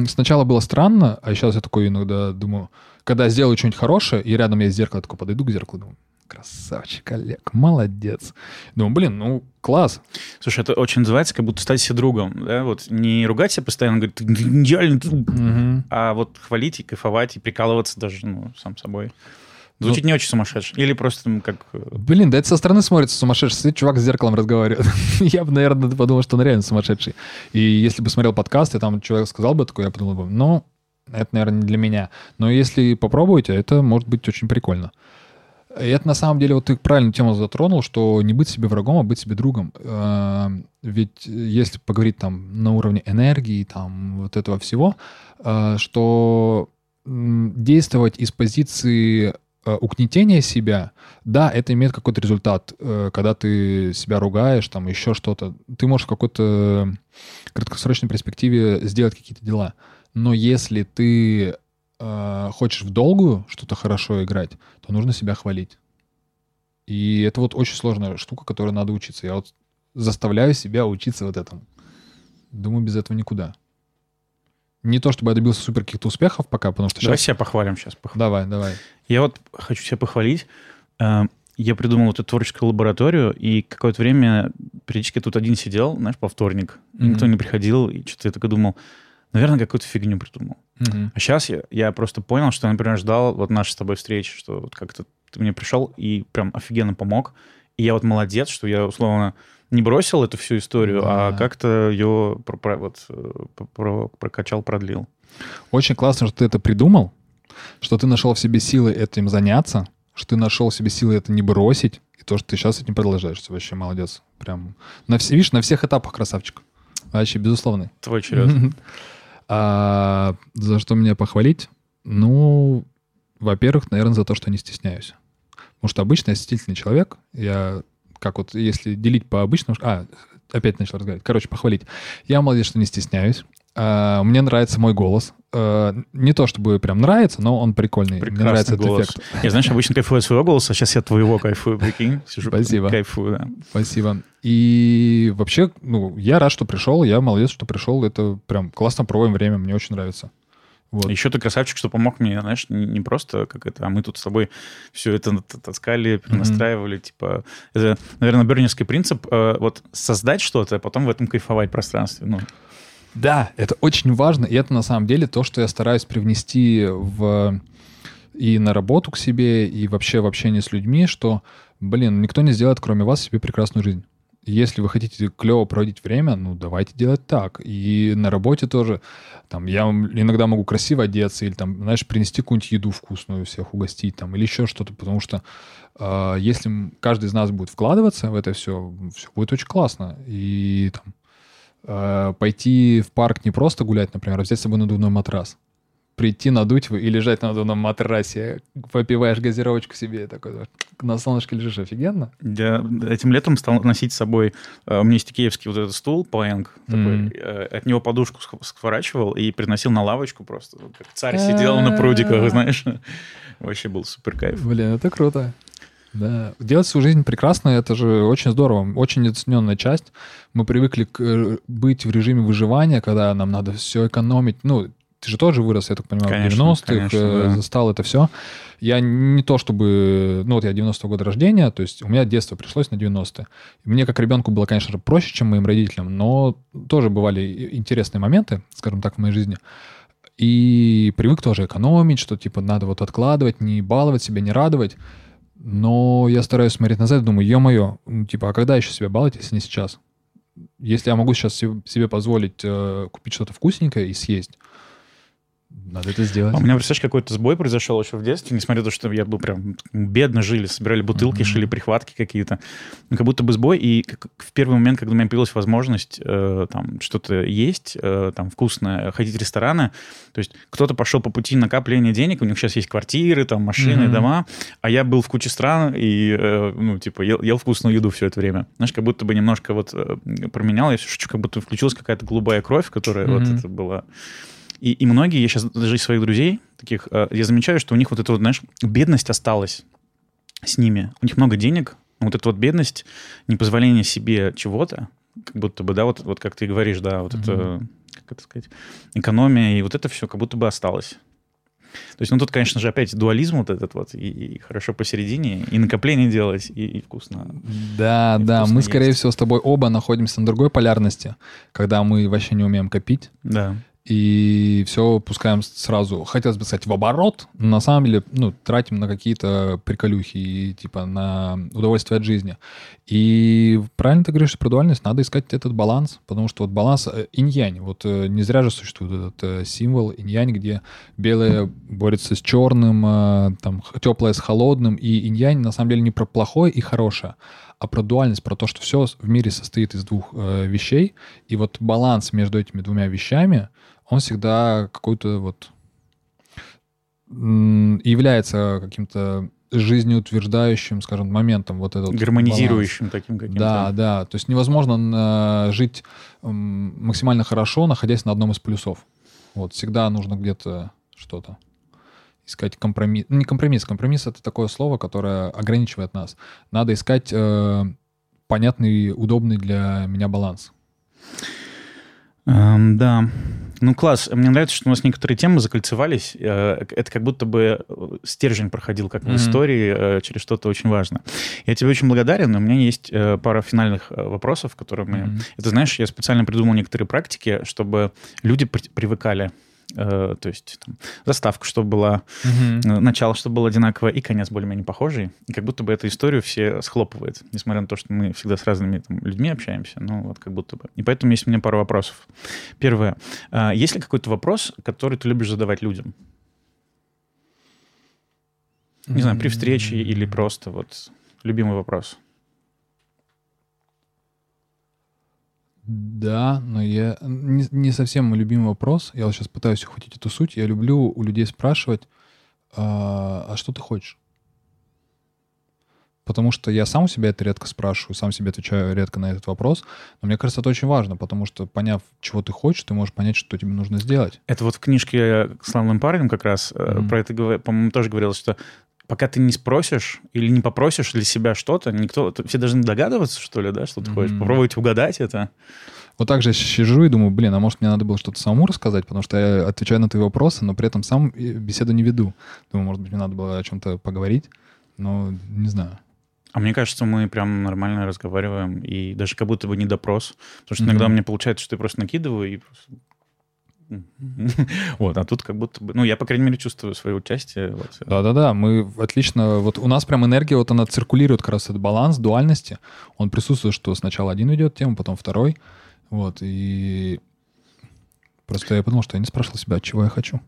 сначала было странно, а сейчас я такой иногда думаю, когда сделаю что-нибудь хорошее, и рядом есть зеркало, я такой подойду к зеркалу, думаю, Красавчик, Олег, молодец. Думаю, блин, ну, класс. Слушай, это очень называется, как будто стать себе другом, да, вот не ругать себя постоянно, говорить, ты идеальный друг, угу. а вот хвалить и кайфовать, и прикалываться даже, ну, сам собой. Звучит ну, не очень сумасшедший. Или просто там как... Э, блин, да это со стороны смотрится сумасшедший. Сидит чувак с зеркалом разговаривает. [LAUGHS] я бы, наверное, подумал, что он реально сумасшедший. И если бы смотрел подкаст, и там человек сказал бы такое, я подумал бы, ну, это, наверное, не для меня. Но если попробуете, это может быть очень прикольно. И это на самом деле, вот ты правильную тему затронул, что не быть себе врагом, а быть себе другом. Э, ведь если поговорить там на уровне энергии, там вот этого всего, э, что действовать из позиции э, угнетения себя, да, это имеет какой-то результат, когда ты себя ругаешь, там еще что-то. Ты можешь в какой-то краткосрочной перспективе сделать какие-то дела. Но если ты э, хочешь в долгую что-то хорошо играть, то нужно себя хвалить. И это вот очень сложная штука, которой надо учиться. Я вот заставляю себя учиться вот этому. Думаю, без этого никуда. Не то, чтобы я добился супер каких-то успехов пока, потому что Давай сейчас... себя похвалим сейчас. Похвалим. Давай, давай. Я вот хочу себя похвалить. Э, я придумал эту творческую лабораторию, и какое-то время периодически тут один сидел, знаешь, по вторник, mm-hmm. никто не приходил, и что-то я такой думал, наверное, какую-то фигню придумал. Угу. А сейчас я, я просто понял, что, например, ждал вот нашей с тобой встречи, что вот как-то ты мне пришел и прям офигенно помог. И я вот молодец, что я, условно, не бросил эту всю историю, да. а как-то ее про, про, вот, э, про, прокачал, продлил. Очень классно, что ты это придумал, что ты нашел в себе силы этим заняться, что ты нашел в себе силы это не бросить, и то, что ты сейчас этим продолжаешь. Ты вообще молодец. Прям на, видишь, на всех этапах красавчик. Вообще, безусловно. Твой черед. [LAUGHS] А за что меня похвалить? Ну, во-первых, наверное, за то, что не стесняюсь. Потому что обычно я стеснительный человек. Я, как вот, если делить по обычному... А, опять начал разговаривать. Короче, похвалить. Я молодец, что не стесняюсь. Uh, мне нравится мой голос. Uh, не то чтобы прям нравится, но он прикольный. Прекрасный мне нравится голос. этот эффект. Я, знаешь, обычно кайфую от своего голоса, а сейчас я твоего кайфую, прикинь. [LAUGHS] Сижу, Спасибо. Кайфую, да. Спасибо. И вообще, ну, я рад, что пришел, я молодец, что пришел. Это прям классно проводим время, мне очень нравится. Вот. Еще ты красавчик, что помог мне, знаешь, не, не просто как это, а мы тут с тобой все это таскали, перенастраивали, mm-hmm. типа, это, наверное, бернерский принцип, э, вот создать что-то, а потом в этом кайфовать пространстве, ну. Да, это очень важно, и это на самом деле то, что я стараюсь привнести в и на работу к себе, и вообще в общение с людьми, что, блин, никто не сделает, кроме вас, себе прекрасную жизнь. Если вы хотите клево проводить время, ну, давайте делать так. И на работе тоже. Там, я иногда могу красиво одеться или, там, знаешь, принести какую-нибудь еду вкусную, всех угостить, там, или еще что-то, потому что э, если каждый из нас будет вкладываться в это все, все будет очень классно. И там, Э, пойти в парк не просто гулять, например, а взять с собой надувной матрас. Прийти надуть и лежать на надувном матрасе, попиваешь газировочку себе, такой на солнышке лежишь, офигенно. Я этим летом стал носить с собой, э, у меня есть киевский вот этот стул, планк, mm-hmm. от него подушку сворачивал и приносил на лавочку просто, как царь сидел на прудиках, знаешь. Вообще был супер кайф. Блин, это круто. Да, делать свою жизнь прекрасно, это же очень здорово, очень недооцененная часть. Мы привыкли к, э, быть в режиме выживания, когда нам надо все экономить. Ну, ты же тоже вырос, я так понимаю, конечно, в 90-х, конечно, э, да. застал это все. Я не то чтобы... Ну, вот я 90-го года рождения, то есть у меня детство пришлось на 90-е. Мне как ребенку было, конечно же, проще, чем моим родителям, но тоже бывали интересные моменты, скажем так, в моей жизни. И привык тоже экономить, что типа надо вот откладывать, не баловать себя, не радовать. Но я стараюсь смотреть назад думаю, ё-моё, типа, а когда еще себя баловать, если не сейчас? Если я могу сейчас себе позволить э, купить что-то вкусненькое и съесть, надо это сделать. А у меня, представляешь, какой-то сбой произошел еще в детстве, несмотря на то, что я был прям бедно жили, собирали бутылки, mm-hmm. шили прихватки какие-то. Ну, как будто бы сбой, и как, в первый момент, когда у меня появилась возможность э, там что-то есть, э, там вкусное, ходить в рестораны, то есть кто-то пошел по пути накопления денег, у них сейчас есть квартиры, там машины, mm-hmm. дома, а я был в куче стран и, э, ну, типа, ел, ел вкусную еду все это время. Знаешь, как будто бы немножко вот э, променял, я шучу, как будто включилась какая-то голубая кровь, которая mm-hmm. вот это была и, и многие, я сейчас даже из своих друзей таких, э, я замечаю, что у них вот эта вот, знаешь, бедность осталась с ними. У них много денег, но вот эта вот бедность, непозволение себе чего-то, как будто бы, да, вот, вот как ты говоришь, да, вот mm-hmm. это, как это сказать, экономия, и вот это все как будто бы осталось. То есть, ну, тут, конечно же, опять дуализм вот этот вот, и, и хорошо посередине, и накопление делать, и, и вкусно. Да, и да, вкусно мы, есть. скорее всего, с тобой оба находимся на другой полярности, когда мы вообще не умеем копить. Да и все пускаем сразу, хотелось бы сказать, в оборот, на самом деле, ну, тратим на какие-то приколюхи и, типа, на удовольствие от жизни. И правильно ты говоришь про дуальность, надо искать этот баланс, потому что вот баланс э, инь-янь, вот э, не зря же существует этот э, символ инь-янь, где белое борется с черным, там, теплое с холодным, и инь-янь на самом деле не про плохое и хорошее, а про дуальность, про то, что все в мире состоит из двух э, вещей, и вот баланс между этими двумя вещами — он всегда какой-то вот является каким-то жизнеутверждающим, скажем, моментом вот этот гармонизирующим баланс. таким каким-то. Да, да. То есть невозможно жить максимально хорошо, находясь на одном из плюсов. Вот всегда нужно где-то что-то искать компромисс. Ну, не компромисс, компромисс это такое слово, которое ограничивает нас. Надо искать э, понятный, удобный для меня баланс. Эм, да. Ну, класс. Мне нравится, что у нас некоторые темы закольцевались. Э, это как будто бы э, стержень проходил, как в mm-hmm. истории, э, через что-то очень важно. Я тебе очень благодарен, но у меня есть пара финальных вопросов, которые мы... Mm-hmm. Это, знаешь, я специально придумал некоторые практики, чтобы люди привыкали Э, то есть там, заставка, чтобы была, угу. начало, чтобы было одинаковое, и конец более-менее похожий. И как будто бы эту историю все схлопывает, несмотря на то, что мы всегда с разными там, людьми общаемся, ну вот как будто бы. И поэтому есть у меня пару вопросов. Первое. А, есть ли какой-то вопрос, который ты любишь задавать людям? Не знаю, при встрече или просто вот любимый вопрос. Да, но я не, не совсем мой любимый вопрос. Я вот сейчас пытаюсь ухватить эту суть. Я люблю у людей спрашивать, а, а что ты хочешь? Потому что я сам у себя это редко спрашиваю, сам себе отвечаю редко на этот вопрос. Но мне кажется, это очень важно, потому что, поняв, чего ты хочешь, ты можешь понять, что тебе нужно сделать. Это вот в книжке «Славным парнем» как раз mm-hmm. про это, по-моему, тоже говорилось, что пока ты не спросишь или не попросишь для себя что-то, никто, все должны догадываться, что ли, да, что ты mm-hmm. хочешь, попробовать угадать это. Вот так же я сижу и думаю, блин, а может мне надо было что-то самому рассказать, потому что я отвечаю на твои вопросы, но при этом сам беседу не веду. Думаю, может быть, мне надо было о чем-то поговорить, но не знаю. А мне кажется, мы прям нормально разговариваем, и даже как будто бы не допрос. Потому что mm-hmm. иногда мне получается, что я просто накидываю и просто [LAUGHS] Вот, а тут как будто бы... Ну, я, по крайней мере, чувствую свое участие. Да-да-да, мы отлично... Вот у нас прям энергия, вот она циркулирует как раз этот баланс дуальности. Он присутствует, что сначала один ведет тему, потом второй. Вот, и... Просто я подумал, что я не спрашивал себя, чего я хочу.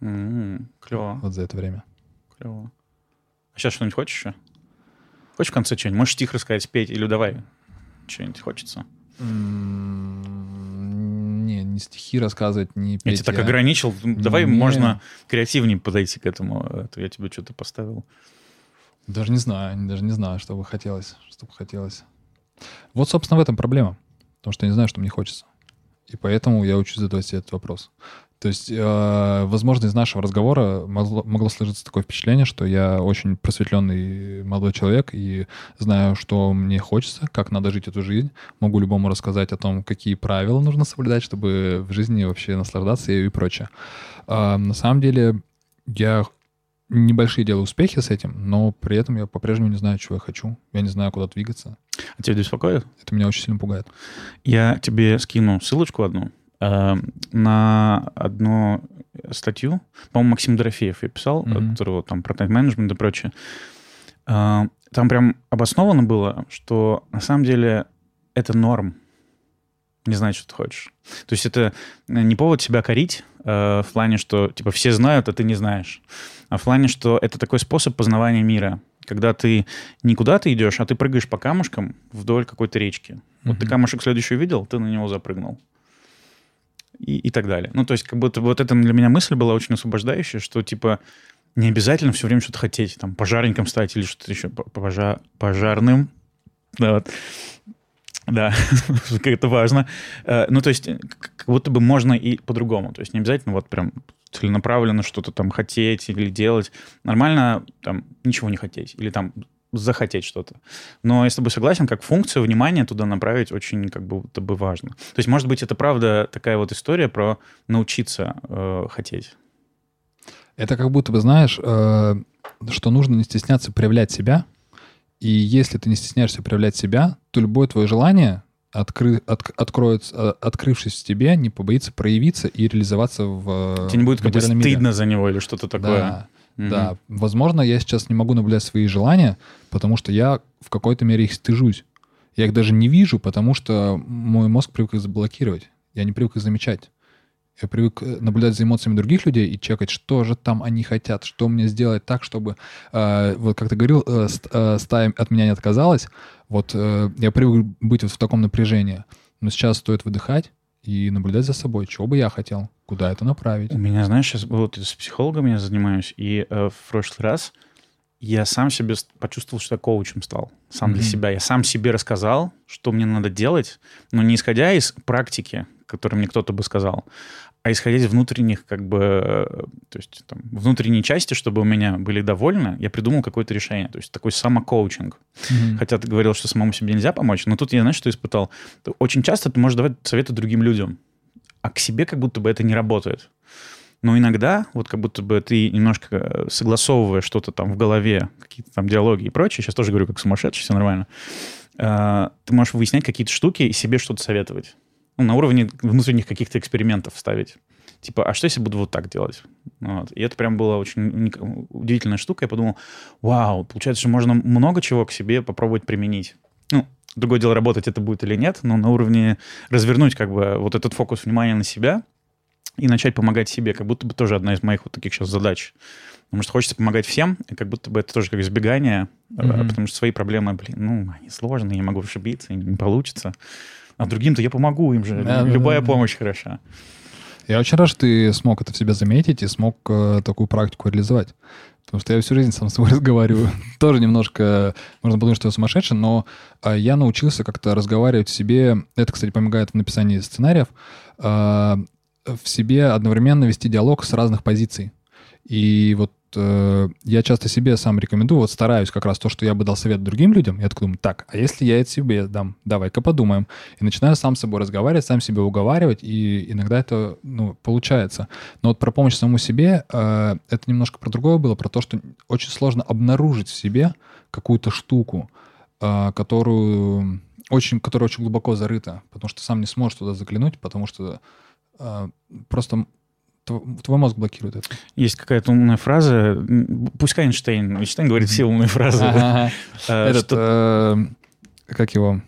Клево. Вот за это время. Клево. А сейчас что-нибудь хочешь еще? Хочешь в конце что-нибудь? Можешь стих рассказать, спеть или давай что-нибудь хочется? Не, стихи рассказывать, не петь. Я тебя так ограничил. Давай не... можно креативнее подойти к этому. Это я тебе что-то поставил. Даже не знаю, даже не знаю, что бы хотелось, что бы хотелось. Вот, собственно, в этом проблема. Потому что я не знаю, что мне хочется. И поэтому я учусь задавать себе этот вопрос. То есть, э, возможно, из нашего разговора могло, могло сложиться такое впечатление, что я очень просветленный молодой человек и знаю, что мне хочется, как надо жить эту жизнь. Могу любому рассказать о том, какие правила нужно соблюдать, чтобы в жизни вообще наслаждаться и прочее. Э, на самом деле, я небольшие делаю успехи с этим, но при этом я по-прежнему не знаю, чего я хочу. Я не знаю, куда двигаться. А тебя беспокоит? Это меня очень сильно пугает. Я тебе скину ссылочку одну на одну статью, по-моему, Максим Дорофеев я писал, mm-hmm. которого там про тайм-менеджмент и прочее. Э, там прям обосновано было, что на самом деле это норм. не знать, что ты хочешь. То есть это не повод себя корить э, в плане, что типа все знают, а ты не знаешь. А в плане, что это такой способ познавания мира. Когда ты не куда ты идешь, а ты прыгаешь по камушкам вдоль какой-то речки. Mm-hmm. Вот ты камушек следующий увидел, ты на него запрыгнул. И, и так далее. Ну, то есть, как будто вот это для меня мысль была очень освобождающая, что, типа, не обязательно все время что-то хотеть, там, пожарником стать или что-то еще, пожар, пожарным. Да, вот. Да, [LAUGHS] как это важно. Э, ну, то есть, как будто бы можно и по-другому. То есть, не обязательно вот прям целенаправленно что-то там хотеть или делать. Нормально там ничего не хотеть. Или там захотеть что-то. Но я с тобой согласен, как функцию внимания туда направить очень как будто бы важно. То есть, может быть, это правда такая вот история про научиться э, хотеть. Это как будто бы, знаешь, э, что нужно не стесняться проявлять себя. И если ты не стесняешься проявлять себя, то любое твое желание откры, от, откроется, открывшись в тебе, не побоится проявиться и реализоваться в Тебе не будет как бы стыдно за него или что-то такое. Да, угу. да. Возможно, я сейчас не могу наблюдать свои желания, потому что я в какой-то мере их стыжусь. Я их даже не вижу, потому что мой мозг привык их заблокировать. Я не привык их замечать. Я привык э, наблюдать за эмоциями других людей и чекать, что же там они хотят, что мне сделать так, чтобы, э, вот как ты говорил, э, э, стая от меня не отказалась. Вот э, я привык быть вот в таком напряжении. Но сейчас стоит выдыхать и наблюдать за собой, чего бы я хотел, куда это направить. У меня, знаешь, сейчас вот с психологом я занимаюсь, и э, в прошлый раз я сам себе почувствовал, что я коучем стал. Сам mm-hmm. для себя. Я сам себе рассказал, что мне надо делать, но не исходя из практики, которую мне кто-то бы сказал, а исходя из внутренних, как бы, э, то есть там, внутренней части, чтобы у меня были довольны, я придумал какое-то решение. То есть такой самокоучинг. Mm-hmm. Хотя ты говорил, что самому себе нельзя помочь, но тут я, знаешь, что испытал? Очень часто ты можешь давать советы другим людям, а к себе как будто бы это не работает. Но иногда, вот как будто бы ты немножко э, согласовывая что-то там в голове, какие-то там диалоги и прочее, сейчас тоже говорю как сумасшедший, все нормально, э, ты можешь выяснять какие-то штуки и себе что-то советовать ну, на уровне внутренних каких-то экспериментов ставить. Типа, а что если буду вот так делать? Вот. И это прям была очень удивительная штука. Я подумал, вау, получается, что можно много чего к себе попробовать применить. Другое дело, работать это будет или нет, но на уровне развернуть как бы вот этот фокус внимания на себя и начать помогать себе, как будто бы тоже одна из моих вот таких сейчас задач. Потому что хочется помогать всем, и как будто бы это тоже как избегание, mm-hmm. потому что свои проблемы, блин, ну, они сложные, я могу ошибиться, не получится а другим-то я помогу им же. Да, Любая да, да. помощь хороша. Я очень рад, что ты смог это в себя заметить и смог э, такую практику реализовать. Потому что я всю жизнь сам с собой [LAUGHS] разговариваю. Тоже немножко, можно подумать, что я сумасшедший, но э, я научился как-то разговаривать в себе. Это, кстати, помогает в написании сценариев. Э, в себе одновременно вести диалог с разных позиций. И вот э, я часто себе сам рекомендую, вот стараюсь как раз то, что я бы дал совет другим людям, я такой думаю, так, а если я это себе дам, давай-ка подумаем. И начинаю сам с собой разговаривать, сам себя уговаривать, и иногда это, ну, получается. Но вот про помощь самому себе, э, это немножко про другое было, про то, что очень сложно обнаружить в себе какую-то штуку, э, которую очень, которая очень глубоко зарыта, потому что сам не сможешь туда заглянуть, потому что э, просто твой мозг блокирует это. Есть какая-то умная фраза, пускай Эйнштейн, Эйнштейн говорит все умные фразы. Э, Этот, э, как его,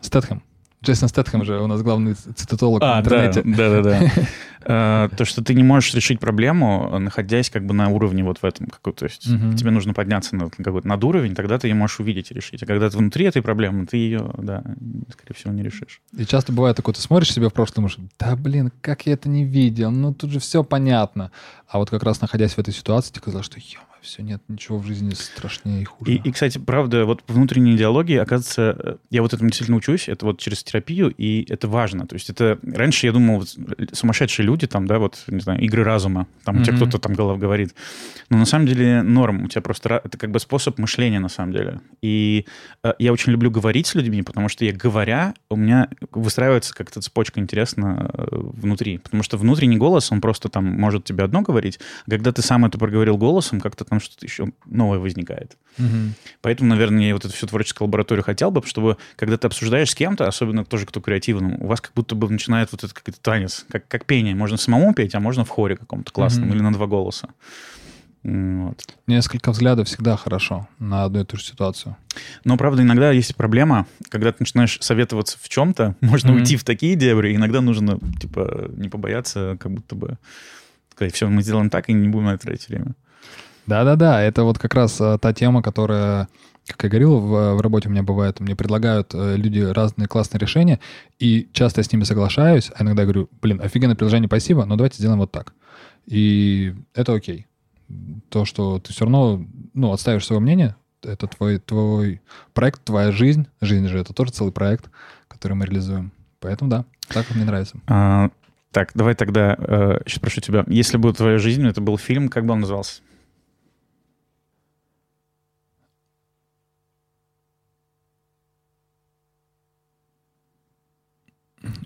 Стэтхэм. Джейсон Стэтхэм же у нас главный цитатолог а, в интернете. Да, да, да. То, что ты не можешь решить проблему, находясь как бы на уровне вот в этом. То есть тебе нужно подняться на какой-то над уровень, тогда ты ее можешь увидеть и решить. А когда ты внутри этой проблемы, ты ее, да, скорее всего, не решишь. И часто бывает такое, ты смотришь себя в прошлом, думаешь, да, блин, как я это не видел, ну тут же все понятно. А вот как раз находясь в этой ситуации, тебе казалось, что, ё все, нет ничего в жизни страшнее и хуже. И, и, кстати, правда, вот внутренние диалоги, оказывается, э, я вот этому действительно учусь, это вот через терапию, и это важно. То есть это... Раньше я думал, вот, сумасшедшие люди, там, да, вот, не знаю, игры разума, там, mm-hmm. у тебя кто-то там голов говорит. Но на самом деле норм, у тебя просто... Это как бы способ мышления, на самом деле. И э, я очень люблю говорить с людьми, потому что я говоря, у меня выстраивается как-то цепочка интересно э, внутри. Потому что внутренний голос, он просто там может тебе одно говорить, а когда ты сам это проговорил голосом, как-то там что-то еще новое возникает. Угу. Поэтому, наверное, я вот эту всю творческую лабораторию хотел бы, чтобы, когда ты обсуждаешь с кем-то, особенно тоже кто креативным, у вас как будто бы начинает вот этот какой-то танец, как, как пение. Можно самому петь, а можно в хоре каком-то классном угу. или на два голоса. Вот. Несколько взглядов всегда хорошо на одну и ту же ситуацию. Но, правда, иногда есть проблема, когда ты начинаешь советоваться в чем-то, [LAUGHS] можно mm-hmm. уйти в такие дебри, иногда нужно, типа, не побояться, как будто бы сказать, все, мы сделаем так и не будем на это тратить время. Да-да-да, это вот как раз а, та тема, которая, как я говорил, в, в работе у меня бывает, мне предлагают э, люди разные классные решения, и часто я с ними соглашаюсь, а иногда говорю, блин, офигенное приложение, спасибо, но давайте сделаем вот так. И это окей то, что ты все равно, ну, отставишь свое мнение, это твой, твой проект, твоя жизнь. Жизнь же это тоже целый проект, который мы реализуем. Поэтому да, так мне нравится. А, так, давай тогда э, сейчас прошу тебя. Если бы твоя жизнь, это был фильм, как бы он назывался?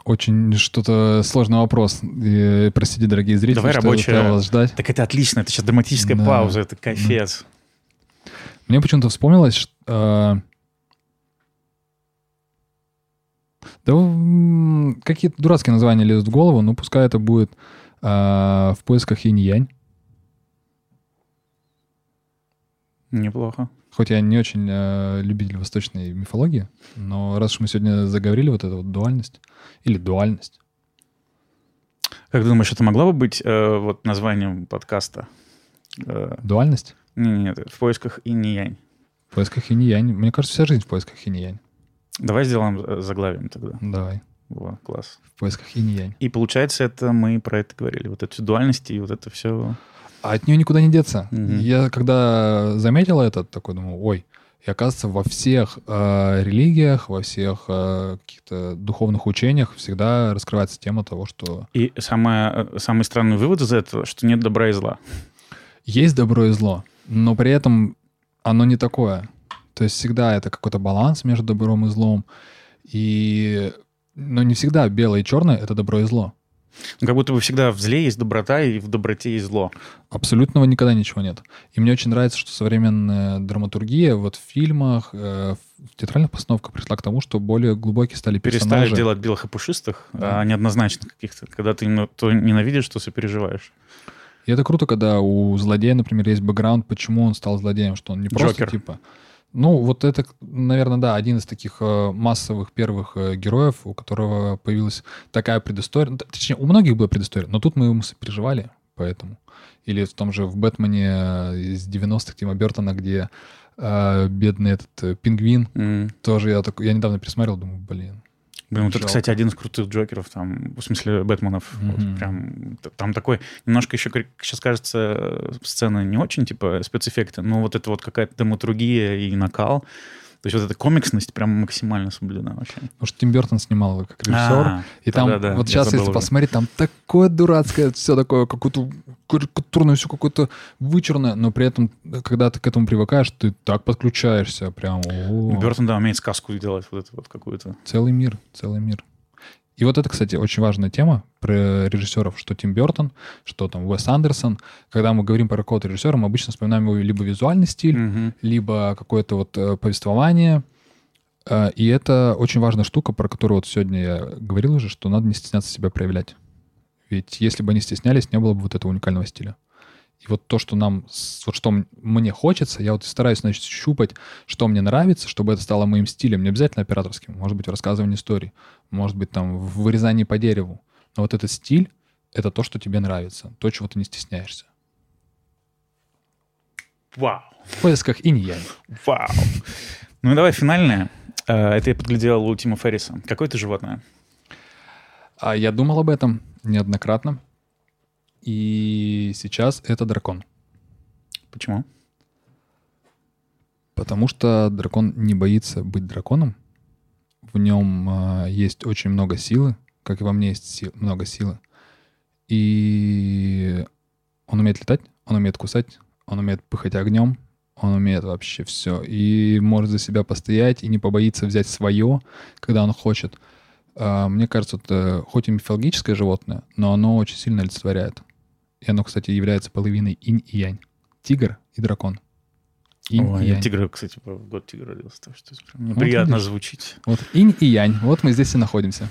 Очень что-то сложный вопрос. И, простите, дорогие зрители, Давай что рабочая... вас ждать. Так это отлично, это сейчас драматическая да. пауза, это кайфец. Мне почему-то вспомнилось, что... Э... Да какие-то дурацкие названия лезут в голову, но пускай это будет э, в поисках инь-янь. Неплохо. Хоть я не очень э, любитель восточной мифологии, но раз уж мы сегодня заговорили, вот эту вот дуальность или дуальность. Как ты думаешь, это могло бы быть э, вот названием подкаста? Э, дуальность? Нет, нет, в поисках инь-янь. В поисках инь-янь. Мне кажется, вся жизнь в поисках инь-янь. Давай сделаем э, заглавием тогда. Давай. Во, класс. В поисках инь-янь. И получается, это мы про это говорили. Вот эту дуальность и вот это все... А от нее никуда не деться. Mm-hmm. Я когда заметил это, такой думаю, ой, и оказывается, во всех э, религиях, во всех э, каких-то духовных учениях всегда раскрывается тема того, что... И самое, э, самый странный вывод из этого, что нет добра и зла. Есть добро и зло, но при этом оно не такое. То есть всегда это какой-то баланс между добром и злом. И... Но не всегда белое и черное — это добро и зло. Ну, как будто бы всегда в зле есть доброта, и в доброте есть зло. Абсолютного никогда ничего нет. И мне очень нравится, что современная драматургия вот в фильмах, э, в театральных постановках пришла к тому, что более глубокие стали персонажи. Перестали делать белых и пушистых, да. а неоднозначных каких-то. Когда ты то ненавидишь, то сопереживаешь. И это круто, когда у злодея, например, есть бэкграунд, почему он стал злодеем, что он не просто Джокер. типа... Ну, вот это, наверное, да, один из таких э, массовых первых э, героев, у которого появилась такая предыстория. Точнее, у многих была предыстория, но тут мы ему сопереживали, поэтому. Или в том же в «Бэтмене» из 90-х Тима Бертона, где э, бедный этот э, пингвин, mm. тоже я, такой, я недавно пересмотрел, думаю, блин, Блин, вот это, кстати, один из крутых Джокеров, там, в смысле, Бэтменов. Mm-hmm. Вот прям, там такой, немножко еще, сейчас кажется, сцена не очень, типа, спецэффекты, но вот это вот какая-то драматургия и накал. То есть вот эта комиксность прям максимально соблюдена вообще. Потому что Тим Бертон снимал его как режиссер. А, и там, да, да, вот сейчас, если уже. посмотреть, там такое дурацкое, все такое, какое-то карикатурное, все какое-то вычурное, но при этом, когда ты к этому привыкаешь, ты так подключаешься прям. Бертон, да, умеет сказку делать вот эту вот какую-то. Целый мир, целый мир. И вот это, кстати, очень важная тема про режиссеров, что Тим Бертон, что там Уэс Андерсон. Когда мы говорим про какого-то режиссера, мы обычно вспоминаем его либо визуальный стиль, mm-hmm. либо какое-то вот э, повествование. Э, и это очень важная штука, про которую вот сегодня я говорил уже, что надо не стесняться себя проявлять. Ведь если бы они стеснялись, не было бы вот этого уникального стиля. И вот то, что нам, вот что мне хочется, я вот стараюсь, значит, щупать, что мне нравится, чтобы это стало моим стилем. Не обязательно операторским, может быть, в рассказывании истории, может быть, там, в вырезании по дереву. Но вот этот стиль — это то, что тебе нравится, то, чего ты не стесняешься. Вау. В поисках инь-янь. Вау. [LAUGHS] Ну и давай финальное. Э, это я подглядел у Тима Ферриса. Какое ты животное? А я думал об этом неоднократно. И сейчас это дракон. Почему? Потому что дракон не боится быть драконом. В нем э, есть очень много силы, как и во мне есть сил, много силы. И он умеет летать, он умеет кусать, он умеет пыхать огнем, он умеет вообще все. И может за себя постоять и не побоится взять свое, когда он хочет. Э, мне кажется, это хоть и мифологическое животное, но оно очень сильно олицетворяет и оно, кстати, является половиной инь и янь. Тигр и дракон. Инь Ой, и янь. тигр, кстати, в год тигра родился, так что приятно вот звучит. Вот инь и янь, вот мы здесь и находимся.